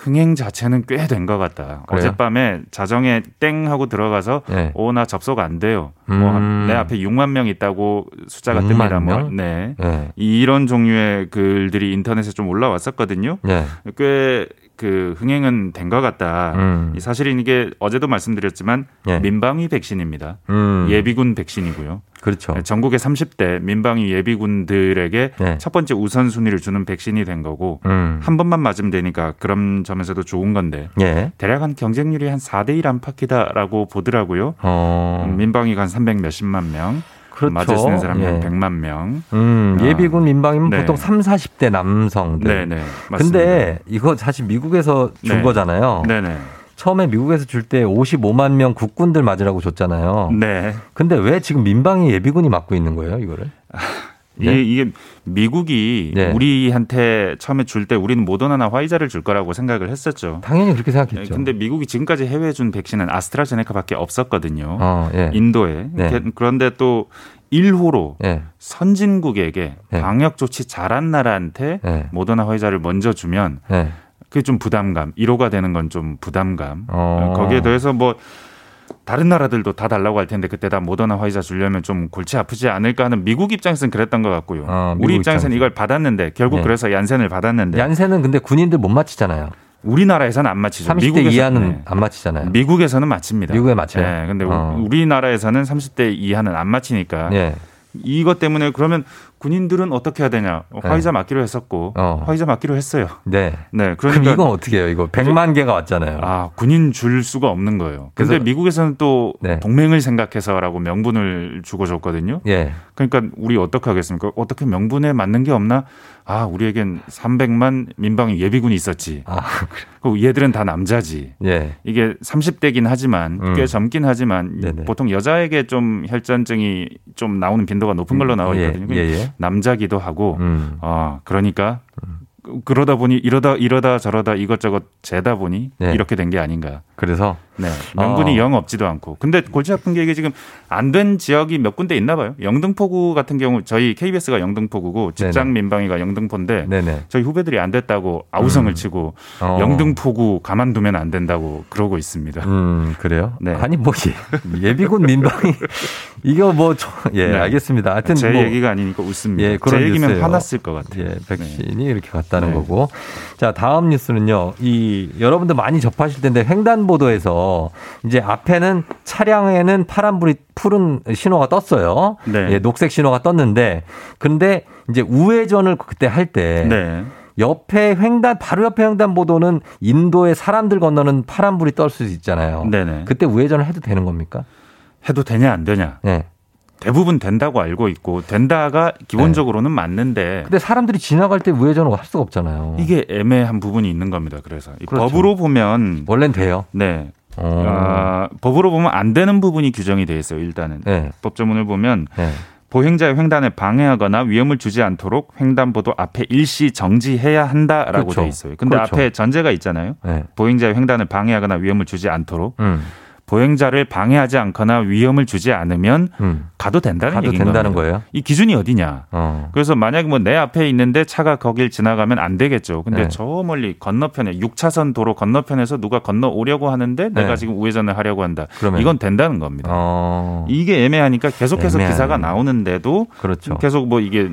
흥행 자체는 꽤 된 것 같다. 그래요? 어젯밤에 자정에 땡 하고 들어가서 네. 오나 접속 안 돼요. 음. 뭐내 앞에 6만 명 있다고 숫자가 6만 뜹니다. 뭐. 명? 네. 네. 이런 종류의 글들이 인터넷에 좀 올라왔었거든요. 네. 꽤그 흥행은 된 것 같다. 음. 이 사실은 이게 어제도 말씀드렸지만 예. 민방위 백신입니다. 음. 예비군 백신이고요. 그렇죠. 네, 전국의 30대 민방위 예비군들에게 네. 첫 번째 우선순위를 주는 백신이 된 거고 음. 한 번만 맞으면 되니까 그런 점에서도 좋은 건데 예. 대략 한 경쟁률이 한 4대 1 안팎이다라고 보더라고요. 어. 음, 민방위가 한 300 몇십만 명, 그렇죠. 맞을 수 있는 사람이 한 예. 100만 명. 음, 아. 예비군 민방위면 네. 보통 3, 40대 남성들. 네 네. 맞습니다. 근데 이거 사실 미국에서 준 네. 거잖아요. 네 네. 처음에 미국에서 줄 때 55만 명 국군들 맞으라고 줬잖아요. 네. 근데 왜 지금 민방위 예비군이 맡고 있는 거예요, 이거를? 네. 이게, 이게 미국이 네. 우리한테 처음에 줄 때 우리는 모더나나 화이자를 줄 거라고 생각을 했었죠. 당연히 그렇게 생각했죠. 근데 미국이 지금까지 해외에 준 백신은 아스트라제네카밖에 없었거든요. 어, 예. 인도에. 네. 그런데 또 1호로 예. 선진국에게 네. 방역 조치 잘한 나라한테 네. 모더나 화이자를 먼저 주면 예. 그게 좀 부담감. 1호가 되는 건 좀 부담감. 어. 거기에 더해서 뭐 다른 나라들도 다 달라고 할 텐데 그때 다 모더나 화이자 주려면 좀 골치 아프지 않을까 하는 미국 입장에서는 그랬던 것 같고요. 어, 우리 입장에서는 입장에서. 이걸 받았는데 결국 네. 그래서 얀센을 받았는데 얀센은 근데 군인들 못 맞히잖아요. 우리나라에서는 안 맞히죠. 30대 미국에서- 이하는 네. 안 맞히잖아요. 미국에서는 맞춥니다. 미국에 맞춰요? 네, 근데 우- 어. 우리나라에서는 30대 이하는 안 맞히니까 예. 이것 때문에 그러면 군인들은 어떻게 해야 되냐? 어, 화이자 맞기로 했었고 네. 어. 화이자 맞기로 했어요. 네. 네, 그럼 그러니까 이건 어떻게 해요? 이거 100만 개가 왔잖아요. 아 군인 줄 수가 없는 거예요. 근데 그래서- 미국에서는 또 네. 동맹을 생각해서라고 명분을 주고 줬거든요. 예. 그러니까 우리 어떻게 하겠습니까? 어떻게 명분에 맞는 게 없나? 아 우리에겐 300만 민방위 예비군이 있었지. 아, 그 얘들은 다 남자지. 예. 이게 30대긴 하지만 음. 꽤 젊긴 하지만 네네. 보통 여자에게 좀 혈전증이 좀 나오는 빈도가 높은 걸로 나와 예, 있거든요. 예, 예. 남자기도 하고 음. 아 그러니까 그러다 보니 이러다 이러다 저러다 이것저것 재다 보니 네. 이렇게 된 게 아닌가. 그래서 네. 명분이 어. 영 없지도 않고. 근데 골치 아픈 게 이게 지금 안 된 지역이 몇 군데 있나 봐요. 영등포구 같은 경우 저희 KBS가 영등포구고 직장. 민방위가 영등포인데 네네. 저희 후배들이 안 됐다고 아우성을 음. 치고 어. 영등포구 가만두면 안 된다고 그러고 있습니다. 음, 그래요? 네. 아니, 뭐, 예- 예비군 민방위, 이거 뭐, 저- 예, 네. 알겠습니다. 하여튼 제 뭐, 얘기가 아니니까 웃습니다. 예, 그런 제 얘기면 뉴스예요. 화났을 것 같아요. 예, 백신이 이렇게 갔다 는 네. 거고. 자, 다음 뉴스는요. 이 여러분들 많이 접하실 텐데 횡단보도에서 이제 앞에는 차량에는 파란불이 푸른 신호가 떴어요. 네. 예, 녹색 신호가 떴는데 근데 이제 우회전을 그때 할때 네. 옆에 횡단 바로 옆에 횡단보도는 인도에 사람들 건너는 파란불이 뜰수 있잖아요. 네네. 그때 우회전을 해도 되는 겁니까? 해도 되냐 안 되냐. 네. 대부분 된다고 알고 있고 된다가 기본적으로는 맞는데 근데 사람들이 지나갈 때 우회전을 할 수가 없잖아요. 이게 애매한 부분이 있는 겁니다. 그래서 이 그렇죠. 법으로 보면 원래는 돼요. 네. 어. 아, 법으로 보면 안 되는 부분이 규정이 돼 있어요. 일단은 네. 법조문을 보면 네. 보행자의 횡단을 방해하거나 위험을 주지 않도록 횡단보도 앞에 일시 정지해야 한다라고 그렇죠. 돼 있어요. 근데 그렇죠. 앞에 전제가 있잖아요. 네. 보행자의 횡단을 방해하거나 위험을 주지 않도록 음. 보행자를 방해하지 않거나 위험을 주지 않으면 음. 가도 된다는 가도 얘기인 된다는 겁니다. 거예요? 이 기준이 어디냐? 어. 그래서 만약에 뭐 내 앞에 있는데 차가 거길 지나가면 안 되겠죠. 근데 네. 저 멀리 건너편에 6차선 도로 건너편에서 누가 건너오려고 하는데 네. 내가 지금 우회전을 하려고 한다. 그러면 이건 된다는 겁니다. 어. 이게 애매하니까 계속해서 애매하네. 기사가 나오는데도 그렇죠. 계속 뭐 이게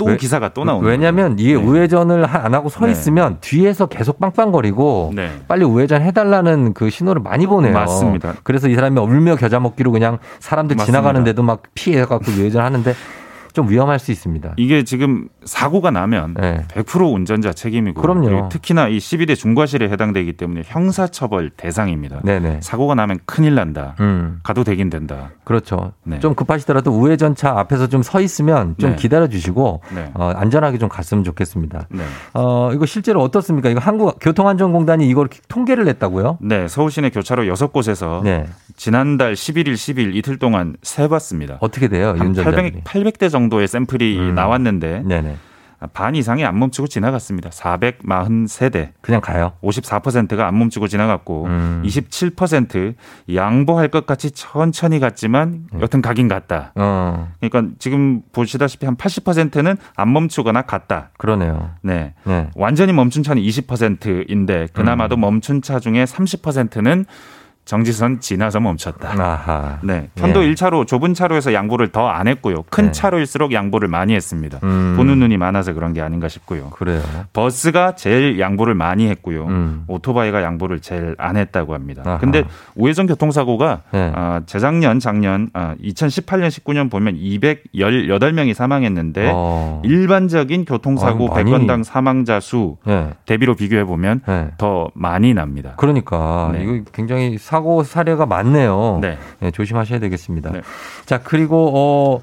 또 왜- 기사가 또 나오는 왜냐면 이게 우회전을 하- 안 하고 서 네. 있으면 뒤에서 계속 빵빵거리고 네. 빨리 우회전 해달라는 그 신호를 많이 보내요. 맞습니다. 그래서 이 사람이 울며 겨자 먹기로 그냥 사람들 맞습니다. 지나가는데도 막 피해갖고 우회전하는데 좀 위험할 수 있습니다. 이게 지금 사고가 나면 100% 운전자 책임이고 네. 그럼요. 특히나 이 12대 중과실에 해당되기 때문에 형사처벌 대상입니다. 네네. 사고가 나면 큰일 난다. 음. 가도 되긴 된다. 그렇죠. 네. 좀 급하시더라도 우회전차 앞에서 좀 서 있으면 좀 네. 기다려 주시고 네. 어, 안전하게 좀 갔으면 좋겠습니다. 네. 어, 이거 실제로 어떻습니까? 이거 한국 교통안전공단이 이걸 통계를 냈다고요? 네, 서울 시내 교차로 여섯 곳에서 네. 지난달 11일, 10일 이틀 동안 세 봤습니다. 어떻게 돼요? 한 운전자들이? 800, 800대 정도 의 샘플이 나왔는데 네네. 반 이상이 안 멈추고 지나갔습니다. 443대. 그냥 가요. 54%가 안 멈추고 지나갔고 음. 27% 양보할 것 같이 천천히 갔지만 여튼 가긴 갔다. 어, 그러니까 지금 보시다시피 한 80%는 안 멈추거나 갔다. 그러네요. 네. 네. 완전히 멈춘 차는 20%인데 그나마도 음. 멈춘 차 중에 30%는 정지선 지나서 멈췄다. 아하. 네. 편도 예. 1차로 좁은 차로에서 양보를 더 안 했고요. 큰 네. 차로일수록 양보를 많이 했습니다. 음. 보는 눈이 많아서 그런 게 아닌가 싶고요. 그래요. 버스가 제일 양보를 많이 했고요. 음. 오토바이가 양보를 제일 안 했다고 합니다. 아하. 근데 우회전 교통사고가 네. 아, 재작년, 작년, 아, 2018년, 19년 보면 218명이 사망했는데 어. 일반적인 교통사고 아유, 많이- 100건당 사망자 수 네. 대비로 비교해 보면 네. 더 많이 납니다. 그러니까 네. 이거 굉장히 사고 사례가 많네요. 네. 네, 조심하셔야 되겠습니다. 네. 자 그리고 어,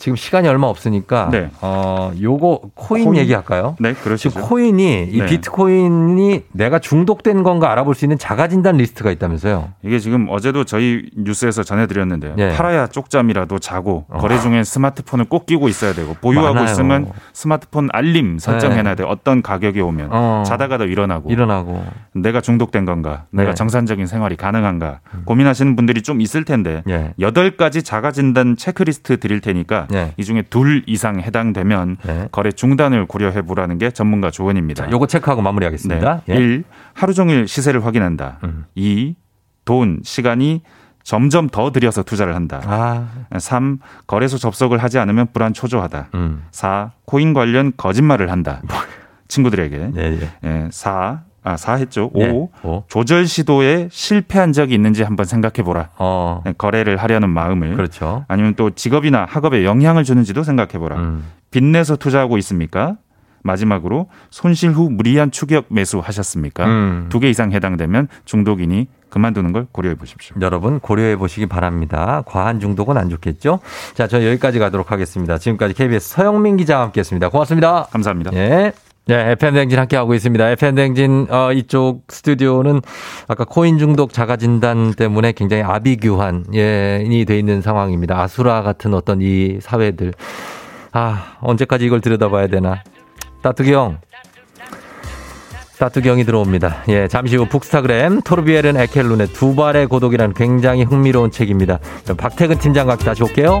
지금 시간이 얼마 없으니까 네. 어, 요거 코인, 코인? 얘기할까요? 네, 그러시죠. 지금 코인이 이 네. 비트코인이 내가 중독된 건가 알아볼 수 있는 자가 진단 리스트가 있다면서요. 이게 지금 어제도 저희 뉴스에서 전해 드렸는데요. 예. 팔아야 쪽잠이라도 자고 거래 중에 스마트폰을 꼭 끼고 있어야 되고 보유하고 많아요. 있으면 스마트폰 알림 설정해 놔야 돼요. 어떤 가격이 오면 어. 자다가도 일어나고 일어나고 내가 중독된 건가, 내가 네. 정상적인 생활이 가능한가 고민하시는 분들이 좀 있을 텐데 예. 여덟 가지 자가 진단 체크리스트 드릴 테니까 예. 이 중에 둘 이상 해당되면 네. 거래 중단을 고려해 보라는 게 전문가 조언입니다. 요거 체크하고 마무리하겠습니다. 네. 예. 1. 하루 종일 시세를 확인한다. 음. 2. 돈, 시간이 점점 더 들여서 투자를 한다. 아, 3. 거래소 접속을 하지 않으면 불안 초조하다. 음. 4. 코인 관련 거짓말을 한다. 친구들에게. 예, 예. 예, 4. 아, 4 했죠. 5. 예, 오. 조절 시도에 실패한 적이 있는지 한번 생각해 보라. 어, 예, 거래를 하려는 마음을. 그렇죠. 아니면 또 직업이나 학업에 영향을 주는지도 생각해 보라. 음. 빚내서 투자하고 있습니까? 마지막으로 손실 후 무리한 추격 매수 하셨습니까? 음. 두개 이상 해당되면 중독이니 그만두는 걸 고려해 보십시오. 여러분 고려해 보시기 바랍니다. 과한 중독은 안 좋겠죠? 자, 저 여기까지 가도록 하겠습니다. 지금까지 KBS 서영민 기자와 함께했습니다. 고맙습니다. 감사합니다. 예. 네, FM댕진 함께하고 있습니다. FM댕진, 어, 이쪽 스튜디오는 아까 코인 중독 자가 진단 때문에 굉장히 아비규환, 예, 이돼 있는 상황입니다. 아수라 같은 어떤 이 사회들. 아, 언제까지 이걸 들여다봐야 되나. 따뚜기 형이 들어옵니다. 예, 잠시 후 북스타그램, 토르비엘은 에켈룬의 두 발의 고독이라는 굉장히 흥미로운 책입니다. 박태근 팀장과 다시 올게요.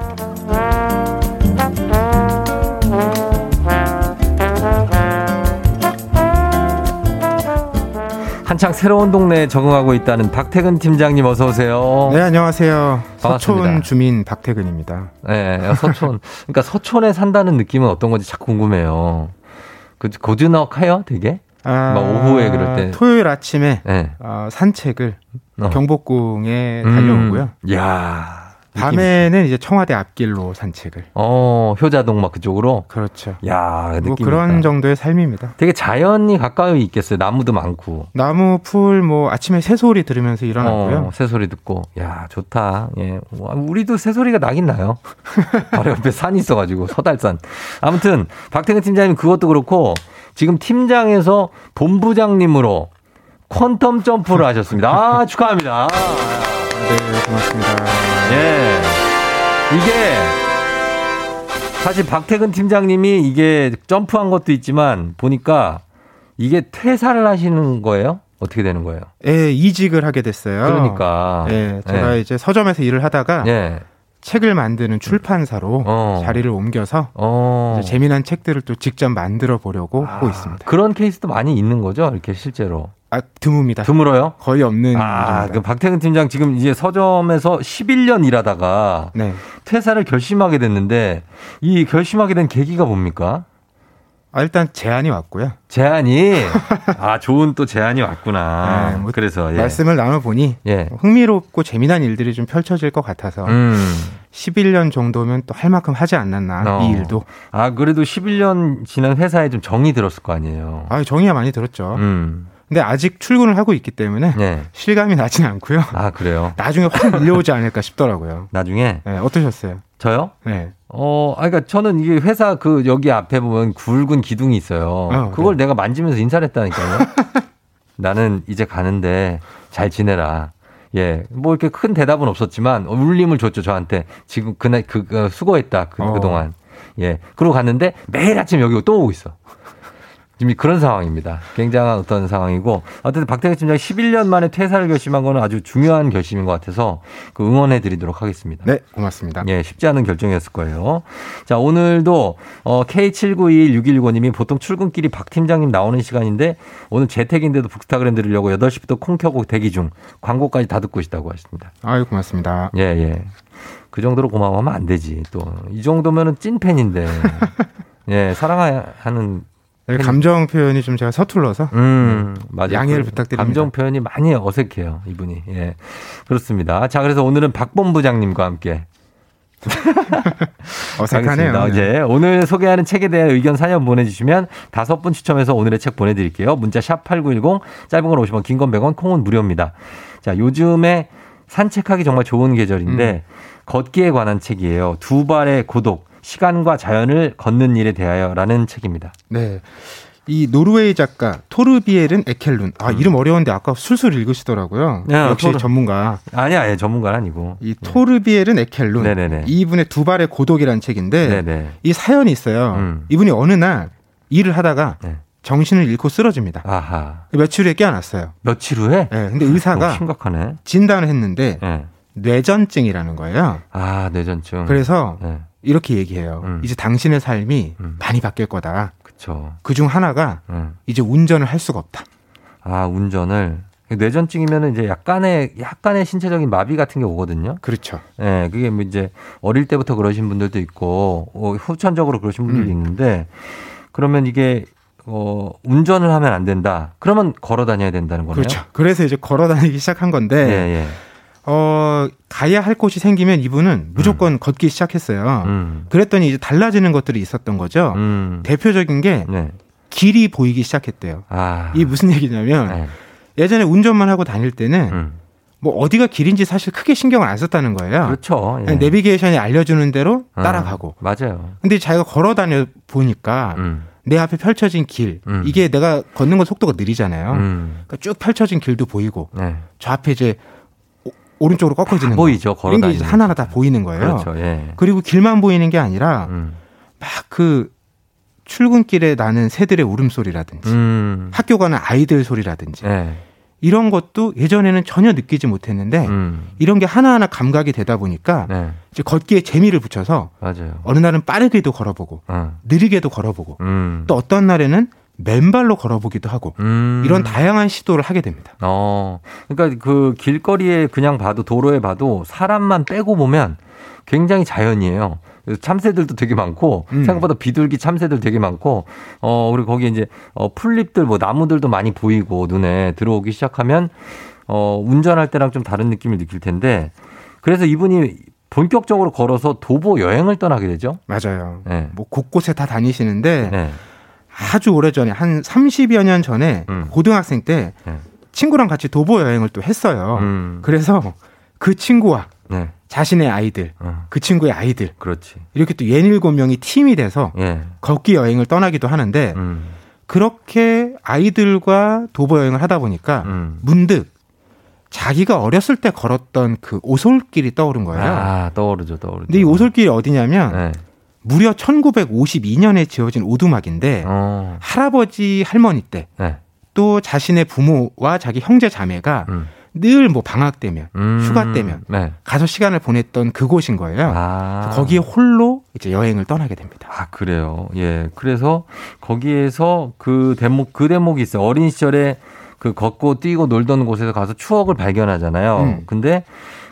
한창 새로운 동네에 적응하고 있다는 박태근 팀장님 어서 오세요. 네, 안녕하세요. 반갑습니다. 서촌 주민 박태근입니다. 네, 서촌. 그러니까 서촌에 산다는 느낌은 어떤 건지 자꾸 궁금해요. 그 고즈넉해요, 되게. 아, 막 오후에 그럴 때. 토요일 아침에 네. 어, 산책을 어. 경복궁에 음. 달려오고요. 야. 밤에는 이제 청와대 앞길로 산책을. 어, 효자동 막 그쪽으로. 그렇죠. 야, 뭐 느낌 그런 있다. 정도의 삶입니다. 되게 자연이 가까이 있겠어요. 나무도 많고. 나무 풀 뭐 아침에 새소리 들으면서 일어났고요. 어, 새소리 듣고. 야, 좋다. 예. 와, 우리도 새소리가 나긴 나요. 바로 옆에 산이 있어 가지고, 서달산. 아무튼, 박태근 팀장님 그것도 그렇고, 지금 팀장에서 본부장님으로 퀀텀 점프를 하셨습니다. 아, 축하합니다. 네, 고맙습니다. 예. 이게, 사실 박태근 팀장님이 이게 점프한 것도 있지만, 보니까 이게 퇴사를 하시는 거예요? 어떻게 되는 거예요? 예, 이직을 하게 됐어요. 그러니까. 예, 제가 예. 이제 서점에서 일을 하다가 예. 책을 만드는 출판사로 어. 자리를 옮겨서 어. 재미난 책들을 또 직접 만들어 보려고 하고 있습니다. 그런 케이스도 많이 있는 거죠, 이렇게 실제로. 아, 드뭅니다. 드물어요? 거의 없는 아. 그 박태근 팀장 지금 이제 서점에서 11년 일하다가 네. 퇴사를 결심하게 됐는데 이 결심하게 된 계기가 뭡니까? 아, 일단 제안이 왔고요. 제안이 아 좋은 또 제안이 왔구나. 네, 뭐 그래서 예. 말씀을 나눠보니 예. 흥미롭고 재미난 일들이 좀 펼쳐질 것 같아서 음. 11년 정도면 또 할 만큼 하지 않았나 어. 이 일도. 아 그래도 11년 지난 회사에 좀 정이 들었을 거 아니에요. 아 정의가 많이 들었죠. 음. 근데 아직 출근을 하고 있기 때문에 네. 실감이 나진 않고요. 아 그래요. 나중에 확 밀려오지 않을까 싶더라고요. 나중에 네, 어떠셨어요? 저요? 네. 어, 아, 그러니까 저는 이게 회사 그 여기 앞에 보면 굵은 기둥이 있어요. 어, 그걸 내가 만지면서 인사를 했다니까요. 나는 이제 가는데 잘 지내라. 예, 뭐 이렇게 큰 대답은 없었지만 울림을 줬죠 저한테. 지금 그날 그, 그 수고했다 그 어. 그동안. 예, 그러고 갔는데 매일 아침 여기 또 오고 있어. 지금 그런 상황입니다. 굉장한 어떤 상황이고 어쨌든 박태근 팀장이 11년 만에 퇴사를 결심한 거는 아주 중요한 결심인 것 같아서 그 응원해 드리도록 하겠습니다. 네, 고맙습니다. 예, 쉽지 않은 결정이었을 거예요. 자, 오늘도 어, K79216165님이 보통 출근길이 박 팀장님 나오는 시간인데 오늘 재택인데도 북스타그램 들으려고 8시부터 콩 켜고 대기 중 광고까지 다 듣고 있다고 하십니다. 아유, 고맙습니다. 예, 예. 그 정도로 고마워하면 안 되지. 또 이 정도면은 찐 팬인데. 예, 사랑하는 네, 감정 표현이 좀 제가 서툴러서 음, 맞아요. 양해를 그 부탁드립니다. 감정 표현이 많이 어색해요, 이분이. 예. 그렇습니다. 자, 그래서 오늘은 박본부장님과 함께 어색하네요. 이제 오늘 소개하는 책에 대한 의견 사연 보내주시면 다섯 분 추첨해서 오늘의 책 보내드릴게요. 문자 샵 8910, 짧은 건 50원, 긴 건 100원, 콩은 무료입니다. 자, 요즘에 산책하기 정말 좋은 계절인데 걷기에 관한 책이에요. 두 발의 고독, 시간과 자연을 걷는 일에 대하여라는 책입니다. 네. 이 노르웨이 작가 토르비엘은 에켈룬. 아, 이름 어려운데 아까 술술 읽으시더라고요. 네, 역시 토르- 전문가. 아니야, 아니, 전문가는 아니고. 이 토르비엘은 에켈룬. 네네네. 이분의 두 발의 고독이라는 책인데 네네. 이 사연이 있어요. 음. 이분이 어느 날 일을 하다가 네. 정신을 잃고 쓰러집니다. 아하. 며칠 후에 깨어났어요. 며칠 후에? 네, 근데 의사가 심각하네. 진단을 했는데 네. 뇌전증이라는 거예요. 아, 뇌전증. 그래서 네. 이렇게 얘기해요. 음. 이제 당신의 삶이 음. 많이 바뀔 거다. 그쵸. 그중 하나가 음. 이제 운전을 할 수가 없다. 아, 운전을. 뇌전증이면은 이제 약간의, 약간의 신체적인 마비 같은 게 오거든요. 그렇죠. 예, 그게 뭐 이제 어릴 때부터 그러신 분들도 있고, 어, 후천적으로 그러신 분들도 음. 있는데, 그러면 이게, 어, 운전을 하면 안 된다. 그러면 걸어 다녀야 된다는 거네요. 그렇죠. 그래서 이제 걸어 다니기 시작한 건데 예, 예. 어, 가야 할 곳이 생기면 이분은 무조건 걷기 시작했어요. 음. 그랬더니 이제 달라지는 것들이 있었던 거죠. 음. 대표적인 게 네. 길이 보이기 시작했대요. 아. 이게 무슨 얘기냐면 네. 예전에 운전만 하고 다닐 때는 음. 뭐 어디가 길인지 사실 크게 신경을 안 썼다는 거예요. 그렇죠. 예. 내비게이션이 알려주는 대로 어, 따라가고. 맞아요. 근데 자기가 걸어 다녀 보니까 음. 내 앞에 펼쳐진 길 음. 이게 내가 걷는 건 속도가 느리잖아요. 음. 그러니까 쭉 펼쳐진 길도 보이고 네. 저 앞에 이제 오- 오른쪽으로 꺾어지는. 보이죠, 걸어 이런 게 이제 다니는 하나하나 다 보이는 거예요. 그렇죠. 예. 그리고 길만 보이는 게 아니라 음. 막그 출근길에 나는 새들의 울음소리라든지 음. 학교 가는 아이들 소리라든지 예. 이런 것도 예전에는 전혀 느끼지 못했는데 음. 이런 게 하나하나 감각이 되다 보니까 네. 이제 걷기에 재미를 붙여서 맞아요. 어느 날은 빠르게도 걸어보고 어. 느리게도 걸어보고 음. 또 어떤 날에는 맨발로 걸어보기도 하고 음. 이런 다양한 시도를 하게 됩니다. 어. 그러니까 그 길거리에 그냥 봐도 도로에 봐도 사람만 빼고 보면 굉장히 자연이에요. 참새들도 되게 많고 음. 생각보다 비둘기 참새들 되게 많고 어 그리고 거기 이제 어 풀잎들 뭐 나무들도 많이 보이고 눈에 들어오기 시작하면 어 운전할 때랑 좀 다른 느낌을 느낄 텐데 그래서 이분이 본격적으로 걸어서 도보 여행을 떠나게 되죠. 맞아요. 네. 뭐 곳곳에 다 다니시는데 네. 아주 오래 전에 한 30여 년 전에 음. 고등학생 때 네. 친구랑 같이 도보 여행을 또 했어요. 음. 그래서 그 친구와 네. 자신의 아이들, 어. 그 친구의 아이들 그렇지. 이렇게 또 예닐곱 명이 팀이 돼서 예. 걷기 여행을 떠나기도 하는데 음. 그렇게 아이들과 도보 여행을 하다 보니까 음. 문득 자기가 어렸을 때 걸었던 그 오솔길이 떠오른 거예요. 아, 떠오르죠, 떠오르죠. 근데 이 오솔길이 어디냐면 네. 무려 1952년에 지어진 오두막인데 어. 할아버지 할머니 때 네. 또 자신의 부모와 자기 형제 자매가 음. 늘뭐 방학 때면 음. 휴가 때면 네. 가서 시간을 보냈던 그곳인 거예요. 아. 거기에 홀로 이제 여행을 떠나게 됩니다. 아, 그래요. 예. 그래서 거기에서 그 대목, 그 대목이 있어요. 어린 시절에 그 걷고 뛰고 놀던 곳에서 가서 추억을 발견하잖아요. 음. 근데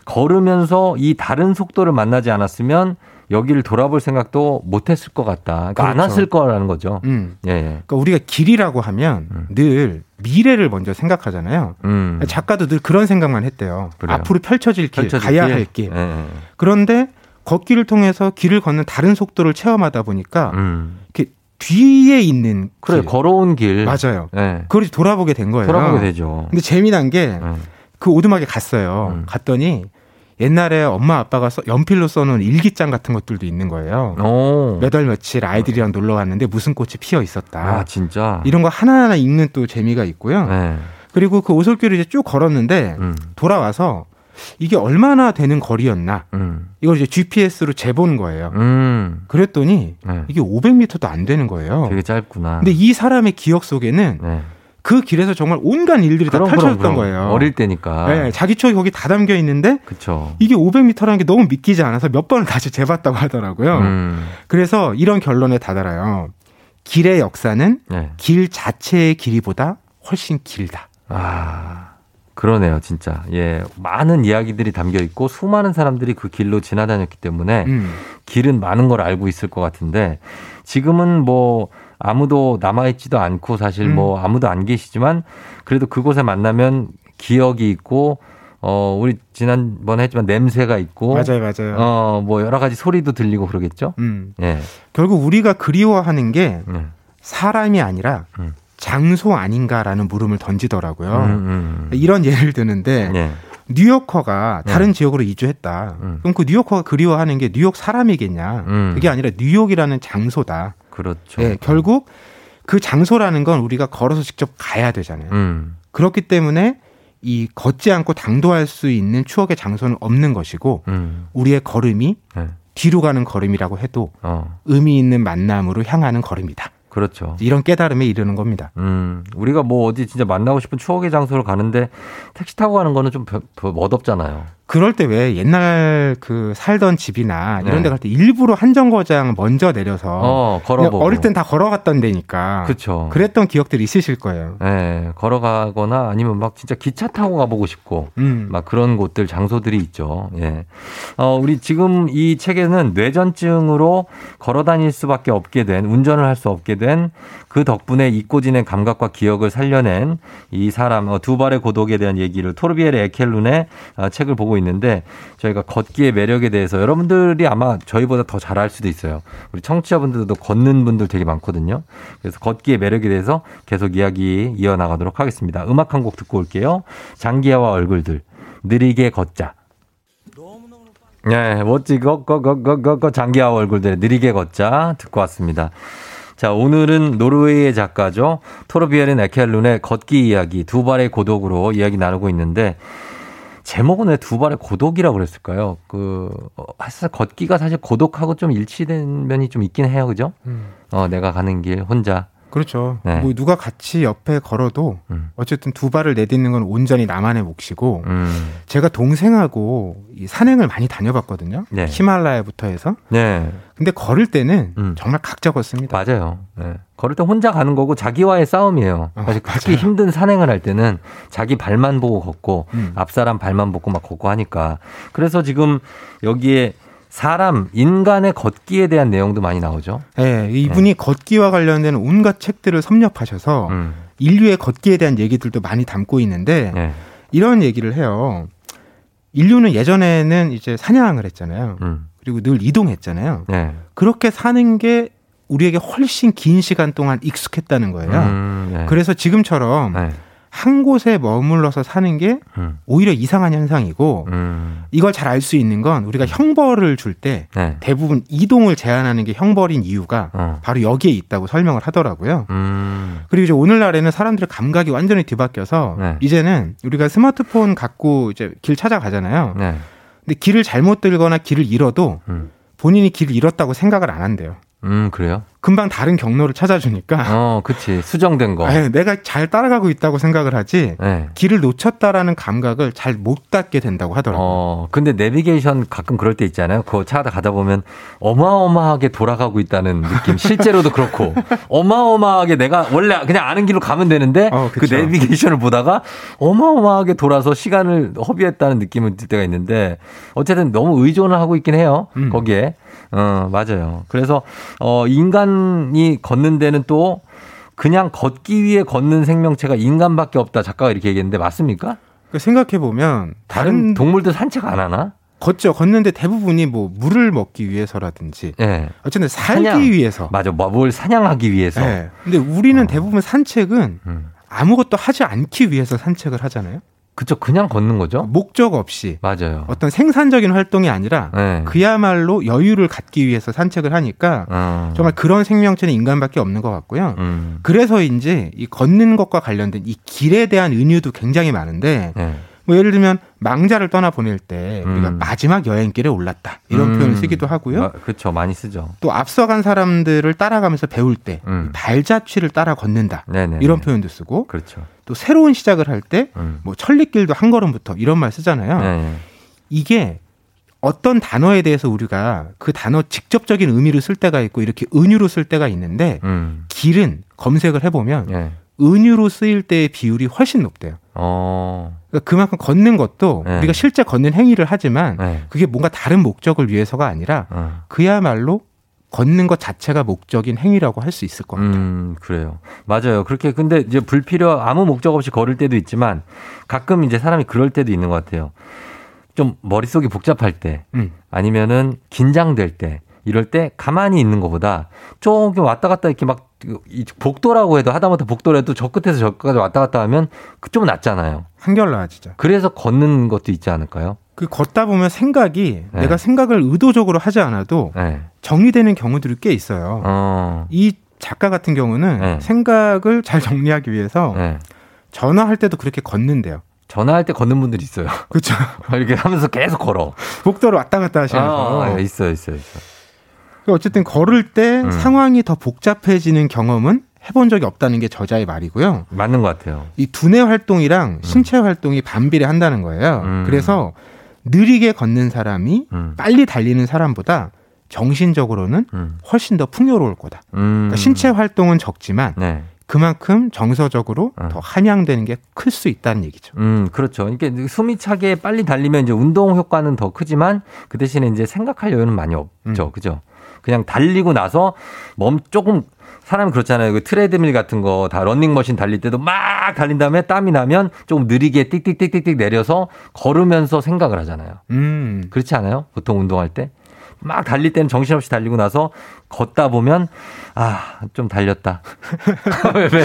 걸으면서 이 다른 속도를 만나지 않았으면 여기를 돌아볼 생각도 못 했을 것 같다. 그러니까 안 그렇죠. 왔을 거라는 거죠. 음. 예, 예. 그러니까 우리가 길이라고 하면 늘 미래를 먼저 생각하잖아요. 음. 작가도 늘 그런 생각만 했대요. 그래요. 앞으로 펼쳐질 길, 펼쳐질 가야 길? 할 길. 예, 예. 그런데 걷기를 통해서 길을 걷는 다른 속도를 체험하다 보니까 음. 이렇게 뒤에 있는 그래, 길. 걸어온 길. 맞아요. 예. 그걸 돌아보게 된 거예요. 돌아보게 되죠. 근데 재미난 게그 예. 오두막에 갔어요. 음. 갔더니 옛날에 엄마 아빠가 써- 연필로 써놓은 일기장 같은 것들도 있는 거예요. 오. 몇월 며칠 아이들이랑 놀러 왔는데 무슨 꽃이 피어 있었다. 아, 진짜. 이런 거 하나하나 읽는 또 재미가 있고요. 예. 그리고 그 오솔길을 이제 쭉 걸었는데 음. 돌아와서 이게 얼마나 되는 거리였나 음. 이걸 이제 GPS로 재본 거예요. 음. 그랬더니 네. 이게 500m도 안 되는 거예요. 되게 짧구나. 근데 이 사람의 기억 속에는 네. 그 길에서 정말 온갖 일들이 그럼, 다 펼쳐졌던 그럼, 그럼. 거예요. 어릴 때니까. 네, 자기 추억이 거기 다 담겨 있는데 그쵸. 이게 500m라는 게 너무 믿기지 않아서 몇 번을 다시 재봤다고 하더라고요. 음. 그래서 이런 결론에 다다라요. 길의 역사는 네. 길 자체의 길이보다 훨씬 길다. 아, 그러네요, 진짜. 예. 많은 이야기들이 담겨 있고, 수많은 사람들이 그 길로 지나다녔기 때문에, 음. 길은 많은 걸 알고 있을 것 같은데, 지금은 뭐, 아무도 남아있지도 않고, 사실 음. 뭐, 아무도 안 계시지만, 그래도 그곳에 만나면 기억이 있고, 어, 우리 지난번에 했지만 냄새가 있고, 맞아요, 맞아요. 어, 뭐, 여러 가지 소리도 들리고 그러겠죠? 음. 예. 결국 우리가 그리워하는 게 네. 사람이 아니라 음. 장소 아닌가라는 물음을 던지더라고요. 음, 음. 이런 예를 드는데 예. 뉴요커가 다른 네. 지역으로 이주했다. 음. 그럼 그 뉴요커가 그리워하는 게 뉴욕 사람이겠냐? 음. 그게 아니라 뉴욕이라는 장소다. 그렇죠. 예, 결국 그 장소라는 건 우리가 걸어서 직접 가야 되잖아요. 음. 그렇기 때문에 이 걷지 않고 당도할 수 있는 추억의 장소는 없는 것이고 음. 우리의 걸음이 네. 뒤로 가는 걸음이라고 해도 어, 의미 있는 만남으로 향하는 걸음이다. 그렇죠. 이런 깨달음에 이르는 겁니다. 음, 우리가 뭐 어디 진짜 만나고 싶은 추억의 장소를 가는데 택시 타고 가는 거는 좀 멋없잖아요. 그럴 때 왜 옛날 그 살던 집이나 이런 네. 데갈 때 일부러 한 정거장 먼저 내려서 어, 걸어보고. 어릴 땐 다 걸어갔던 데니까 그쵸. 그랬던 기억들이 있으실 거예요. 예, 걸어가거나 아니면 막 진짜 기차 타고 가보고 싶고, 음. 막 그런 곳들, 장소들이 있죠. 예. 어, 우리 지금 이 책에는 뇌전증으로 걸어 다닐 수밖에 없게 된, 운전을 할 수 없게 된 그 덕분에 잊고 지낸 감각과 기억을 살려낸 이 사람, 어, 두 발의 고독에 대한 얘기를 토르비엘의 에켈룬의 어, 책을 보고 있는데 저희가 걷기의 매력에 대해서 여러분들이 아마 저희보다 더 잘 알 수도 있어요. 우리 청취자분들도 걷는 분들 되게 많거든요. 그래서 걷기의 매력에 대해서 계속 이야기 이어나가도록 하겠습니다. 음악 한 곡 듣고 올게요. 장기하와 얼굴들 느리게 걷자. 네, 멋지 거거거거거 장기하와 얼굴들 느리게 걷자 듣고 왔습니다. 자, 오늘은 노르웨이의 작가죠. 토르비에른 에켈룬의 걷기 이야기, 두 발의 고독으로 이야기 나누고 있는데, 제목은 왜 두 발의 고독이라고 그랬을까요? 그, 어, 사실 걷기가 사실 고독하고 좀 일치된 면이 좀 있긴 해요. 그죠? 어, 내가 가는 길 혼자. 그렇죠. 네. 뭐 누가 같이 옆에 걸어도 음. 어쨌든 두 발을 내딛는 건 온전히 나만의 몫이고 음. 제가 동생하고 이 산행을 많이 다녀봤거든요. 네. 히말라야부터 해서. 네. 근데 걸을 때는 음. 정말 각자 걷습니다. 맞아요. 네. 걸을 때 혼자 가는 거고 자기와의 싸움이에요. 어, 사실 특히. 힘든 산행을 할 때는 자기 발만 보고 걷고 음. 앞사람 발만 보고 막 걷고 하니까 그래서 지금 여기에 사람 인간의 걷기에 대한 내용도 많이 나오죠. 네, 이분이 걷기와 관련된 온갖 책들을 섭렵하셔서 음. 인류의 걷기에 대한 얘기들도 많이 담고 있는데 네. 이런 얘기를 해요. 인류는 예전에는 이제 사냥을 했잖아요. 음. 그리고 늘 이동했잖아요. 네. 그렇게 사는 게 우리에게 훨씬 긴 시간 동안 익숙했다는 거예요. 음, 네. 그래서 지금처럼 네. 한 곳에 머물러서 사는 게 음. 오히려 이상한 현상이고 음. 이걸 잘 알 수 있는 건 우리가 형벌을 줄때 네. 대부분 이동을 제한하는 게 형벌인 이유가 어. 바로 여기에 있다고 설명을 하더라고요. 음. 그리고 이제 오늘날에는 사람들의 감각이 완전히 뒤바뀌어서 네. 이제는 우리가 스마트폰 갖고 이제 길 찾아가잖아요. 네. 근데 길을 잘못 들거나 길을 잃어도 음. 본인이 길을 잃었다고 생각을 안 한대요. 음, 그래요? 금방 다른 경로를 찾아주니까. 어, 그치. 수정된 거. 네, 내가 잘 따라가고 있다고 생각을 하지 네. 길을 놓쳤다라는 감각을 잘못 갖게 된다고 하더라고요. 어, 근데 내비게이션 가끔 그럴 때 있잖아요. 그거 차다 가다 보면 어마어마하게 돌아가고 있다는 느낌. 실제로도 그렇고. 어마어마하게 내가 원래 그냥 아는 길로 가면 되는데 어, 그. 내비게이션을 보다가 어마어마하게 돌아서 시간을 허비했다는 느낌을 들 때가 있는데 어쨌든 너무 의존을 하고 있긴 해요. 음. 거기에. 어, 맞아요. 그래서 어, 인간 이 걷는 데는 또 그냥 걷기 위해 걷는 생명체가 인간밖에 없다. 작가가 이렇게 얘기했는데 맞습니까? 생각해 보면 다른 다른 동물들 산책 안 하나? 걷죠. 걷는데 대부분이 뭐 물을 먹기 위해서라든지 예. 어쨌든 살기 사냥. 위해서. 맞아. 뭐, 뭘 사냥하기 위해서. 네. 근데 우리는 대부분 산책은 음. 아무것도 하지 않기 위해서 산책을 하잖아요. 그쵸. 그냥 걷는 거죠? 목적 없이 맞아요. 어떤 생산적인 활동이 아니라 네. 그야말로 여유를 갖기 위해서 산책을 하니까 어. 정말 그런 생명체는 인간밖에 없는 것 같고요. 음. 그래서인지 이 걷는 것과 관련된 이 길에 대한 은유도 굉장히 많은데 네. 뭐 예를 들면 망자를 떠나 보낼 때 우리가 음. 마지막 여행길에 올랐다 이런 음. 표현을 쓰기도 하고요. 아, 그쵸. 많이 쓰죠. 또 앞서간 사람들을 따라가면서 배울 때 음. 발자취를 따라 걷는다 네네. 이런 표현도 쓰고 그렇죠. 또 새로운 시작을 할때 음. 뭐 천리길도 한 걸음부터 이런 말 쓰잖아요. 네. 이게 어떤 단어에 대해서 우리가 그 단어 직접적인 의미로 쓸 때가 있고 이렇게 은유로 쓸 때가 있는데 음. 길은 검색을 해보면 예. 은유로 쓰일 때의 비율이 훨씬 높대요. 어. 그러니까 그만큼 걷는 것도 네. 우리가 실제 걷는 행위를 하지만 네. 그게 뭔가 다른 목적을 위해서가 아니라 어. 그야말로 걷는 것 자체가 목적인 행위라고 할 수 있을 것 같아요. 음, 그래요. 맞아요. 그렇게 근데 이제 불필요 아무 목적 없이 걸을 때도 있지만 가끔 이제 사람이 그럴 때도 있는 것 같아요. 좀 머릿속이 복잡할 때 음. 아니면은 긴장될 때 이럴 때 가만히 있는 것보다 조금 왔다 갔다 이렇게 막이 복도라고 해도 하다못해 복도라도 저 끝에서 저 끝까지 왔다 갔다 하면 그좀 낫잖아요. 한결 나아지죠. 그래서 걷는 것도 있지 않을까요? 그 걷다 보면 생각이 네. 내가 생각을 의도적으로 하지 않아도 네. 정리되는 경우들이 꽤 있어요. 어. 이 작가 같은 경우는 네. 생각을 잘 정리하기 위해서 네. 전화할 때도 그렇게 걷는데요. 전화할 때 걷는 분들이 있어요. 그렇죠. 이렇게 하면서 계속 걸어. 복도를 왔다 갔다 하시면서. 아, 있어요, 있어요, 있어요. 어쨌든 걸을 때 음. 상황이 더 복잡해지는 경험은 해본 적이 없다는 게 저자의 말이고요. 맞는 것 같아요. 이 두뇌 활동이랑 신체 활동이 반비례한다는 거예요. 음. 그래서 느리게 걷는 사람이 음. 빨리 달리는 사람보다 정신적으로는 음. 훨씬 더 풍요로울 거다. 음. 그러니까 신체 활동은 적지만 네. 그만큼 정서적으로 어. 더 함양되는 게 클 수 있다는 얘기죠. 음, 그렇죠. 이게 숨이 차게 빨리 달리면 이제 운동 효과는 더 크지만 그 대신에 이제 생각할 여유는 많이 없죠. 음. 그죠? 그냥 달리고 나서 몸 조금 사람 그렇잖아요. 그 트레드밀 같은 거 다 런닝머신 달릴 때도 막 달린 다음에 땀이 나면 조금 느리게 띡띡띡띡띡 내려서 걸으면서 생각을 하잖아요. 음. 그렇지 않아요? 보통 운동할 때? 막 달릴 때는 정신없이 달리고 나서 걷다 보면 아, 좀 달렸다. 왜, 왜?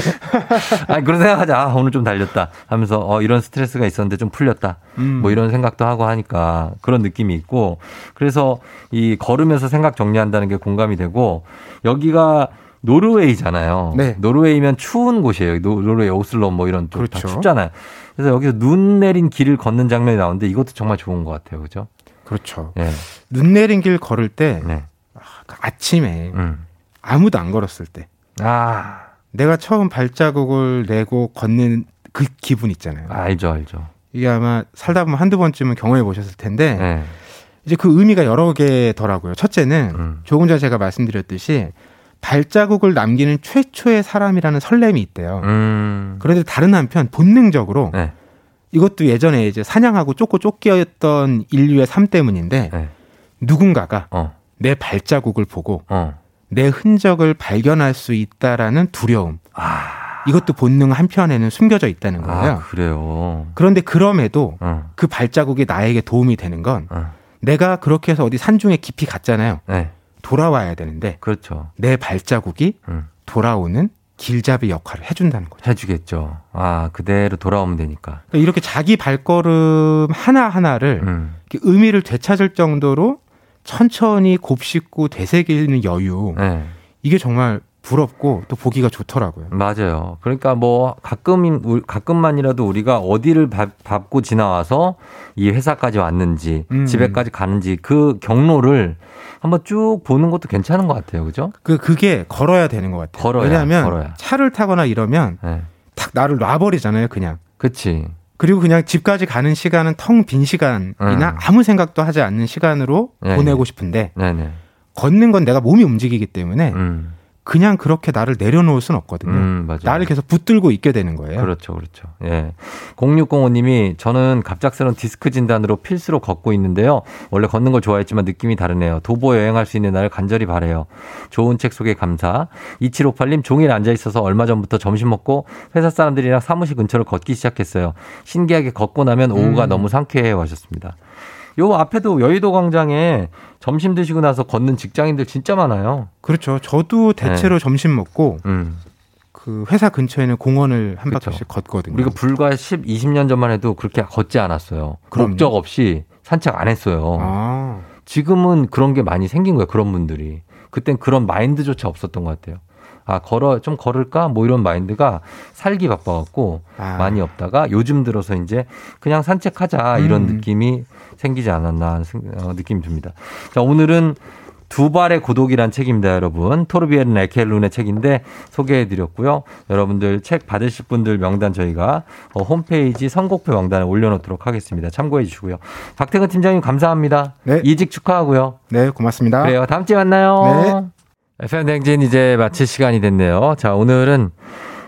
아, 그런 생각하지. 아, 오늘 좀 달렸다. 하면서 어, 이런 스트레스가 있었는데 좀 풀렸다. 음. 뭐 이런 생각도 하고 하니까 그런 느낌이 있고 그래서 이 걸으면서 생각 정리한다는 게 공감이 되고 여기가 노르웨이잖아요. 네. 노르웨이면 추운 곳이에요. 노, 노르웨이 오슬로 뭐 이런 쪽 다 그렇죠. 춥잖아요. 그래서 여기서 눈 내린 길을 걷는 장면이 나오는데 이것도 정말 좋은 것 같아요. 그죠? 그렇죠. 예. 눈 내린 길 걸을 때 네. 그 아침에 음. 아무도 안 걸었을 때 아, 내가 처음 발자국을 내고 걷는 그 기분 있잖아요. 알죠, 알죠. 이게 아마 살다 보면 한두 번쯤은 경험해 보셨을 텐데 네. 이제 그 의미가 여러 개더라고요. 첫째는 음. 조금 전에 제가 말씀드렸듯이 발자국을 남기는 최초의 사람이라는 설렘이 있대요. 음. 그런데 다른 한편 본능적으로 네. 이것도 예전에 이제 사냥하고 쫓고 쫓겼던 인류의 삶 때문인데 네. 누군가가 어. 내 발자국을 보고 어. 내 흔적을 발견할 수 있다라는 두려움. 이것도 본능 한편에는 숨겨져 있다는 거예요. 아, 그래요. 그런데 그럼에도 어. 그 발자국이 나에게 도움이 되는 건 어. 내가 그렇게 해서 어디 산중에 깊이 갔잖아요. 네. 돌아와야 되는데 그렇죠. 내 발자국이 음. 돌아오는 길잡이 역할을 해준다는 거죠. 해주겠죠. 아, 그대로 돌아오면 되니까. 그러니까 이렇게 자기 발걸음 하나 하나를 음. 이렇게 의미를 되찾을 정도로 천천히 곱씹고 되새기는 여유. 네. 이게 정말 부럽고 또 보기가 좋더라고요. 맞아요. 그러니까 뭐 가끔 가끔만이라도 우리가 어디를 밟, 고 지나와서 이 회사까지 왔는지 음. 집에까지 가는지 그 경로를 한번 쭉 보는 것도 괜찮은 것 같아요. 그죠? 그 그게 걸어야 되는 것 같아요. 걸어야, 왜냐하면 걸어야. 차를 타거나 이러면 네. 탁 나를 놔버리잖아요. 그냥. 그치. 그리고 그냥 집까지 가는 시간은 텅 빈 시간이나 음. 아무 생각도 하지 않는 시간으로 네, 보내고 싶은데 네네. 걷는 건 내가 몸이 움직이기 때문에 음. 그냥 그렇게 나를 내려놓을 수는 없거든요. 음, 맞아요. 나를 계속 붙들고 있게 되는 거예요. 그렇죠, 그렇죠. 예. 0605님이 저는 갑작스러운 디스크 진단으로 필수로 걷고 있는데요. 원래 걷는 걸 좋아했지만 느낌이 다르네요. 도보 여행할 수 있는 날을 간절히 바래요. 좋은 책 소개 감사. 2758님 종일 앉아 있어서 얼마 전부터 점심 먹고 회사 사람들이랑 사무실 근처를 걷기 시작했어요. 신기하게 걷고 나면 오후가 음. 너무 상쾌해요 하셨습니다. 요 앞에도 여의도 광장에 점심 드시고 나서 걷는 직장인들 진짜 많아요. 그렇죠. 저도 대체로 네. 점심 먹고 음. 그 회사 근처에 는 공원을 한 그렇죠. 바퀴씩 걷거든요. 우리가 불과 10, 20년 전만 해도 그렇게 걷지 않았어요. 그럼요. 목적 없이 산책 안 했어요. 아, 지금은 그런 게 많이 생긴 거예요. 그런 분들이. 그땐 그런 마인드조차 없었던 것 같아요. 아, 걸어, 좀 걸을까? 뭐 이런 마인드가 살기 바빠갖고 아. 많이 없다가 요즘 들어서 이제 그냥 산책하자 이런 음. 느낌이 생기지 않았나 하는 생- 어, 느낌이 듭니다. 자, 오늘은 두 발의 고독이란 책입니다, 여러분. 토르비에른 에켈룬의 책인데 소개해 드렸고요. 여러분들 책 받으실 분들 명단 저희가 어, 홈페이지 선곡표 명단에 올려놓도록 하겠습니다. 참고해 주시고요. 박태근 팀장님 감사합니다. 네. 이직 축하하고요. 네, 고맙습니다. 그래요. 다음 주에 만나요. 네. FM 댕진 이제 마칠 시간이 됐네요. 자, 오늘은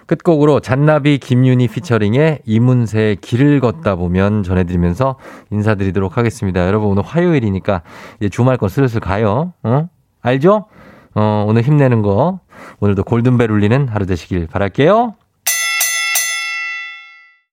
끝곡으로 잔나비 김윤희 피처링의 이문세의 길을 걷다 보면 전해드리면서 인사드리도록 하겠습니다. 여러분 오늘 화요일이니까 이제 주말권 슬슬 가요. 어? 알죠? 어, 오늘 힘내는 거. 오늘도 골든벨 울리는 하루 되시길 바랄게요.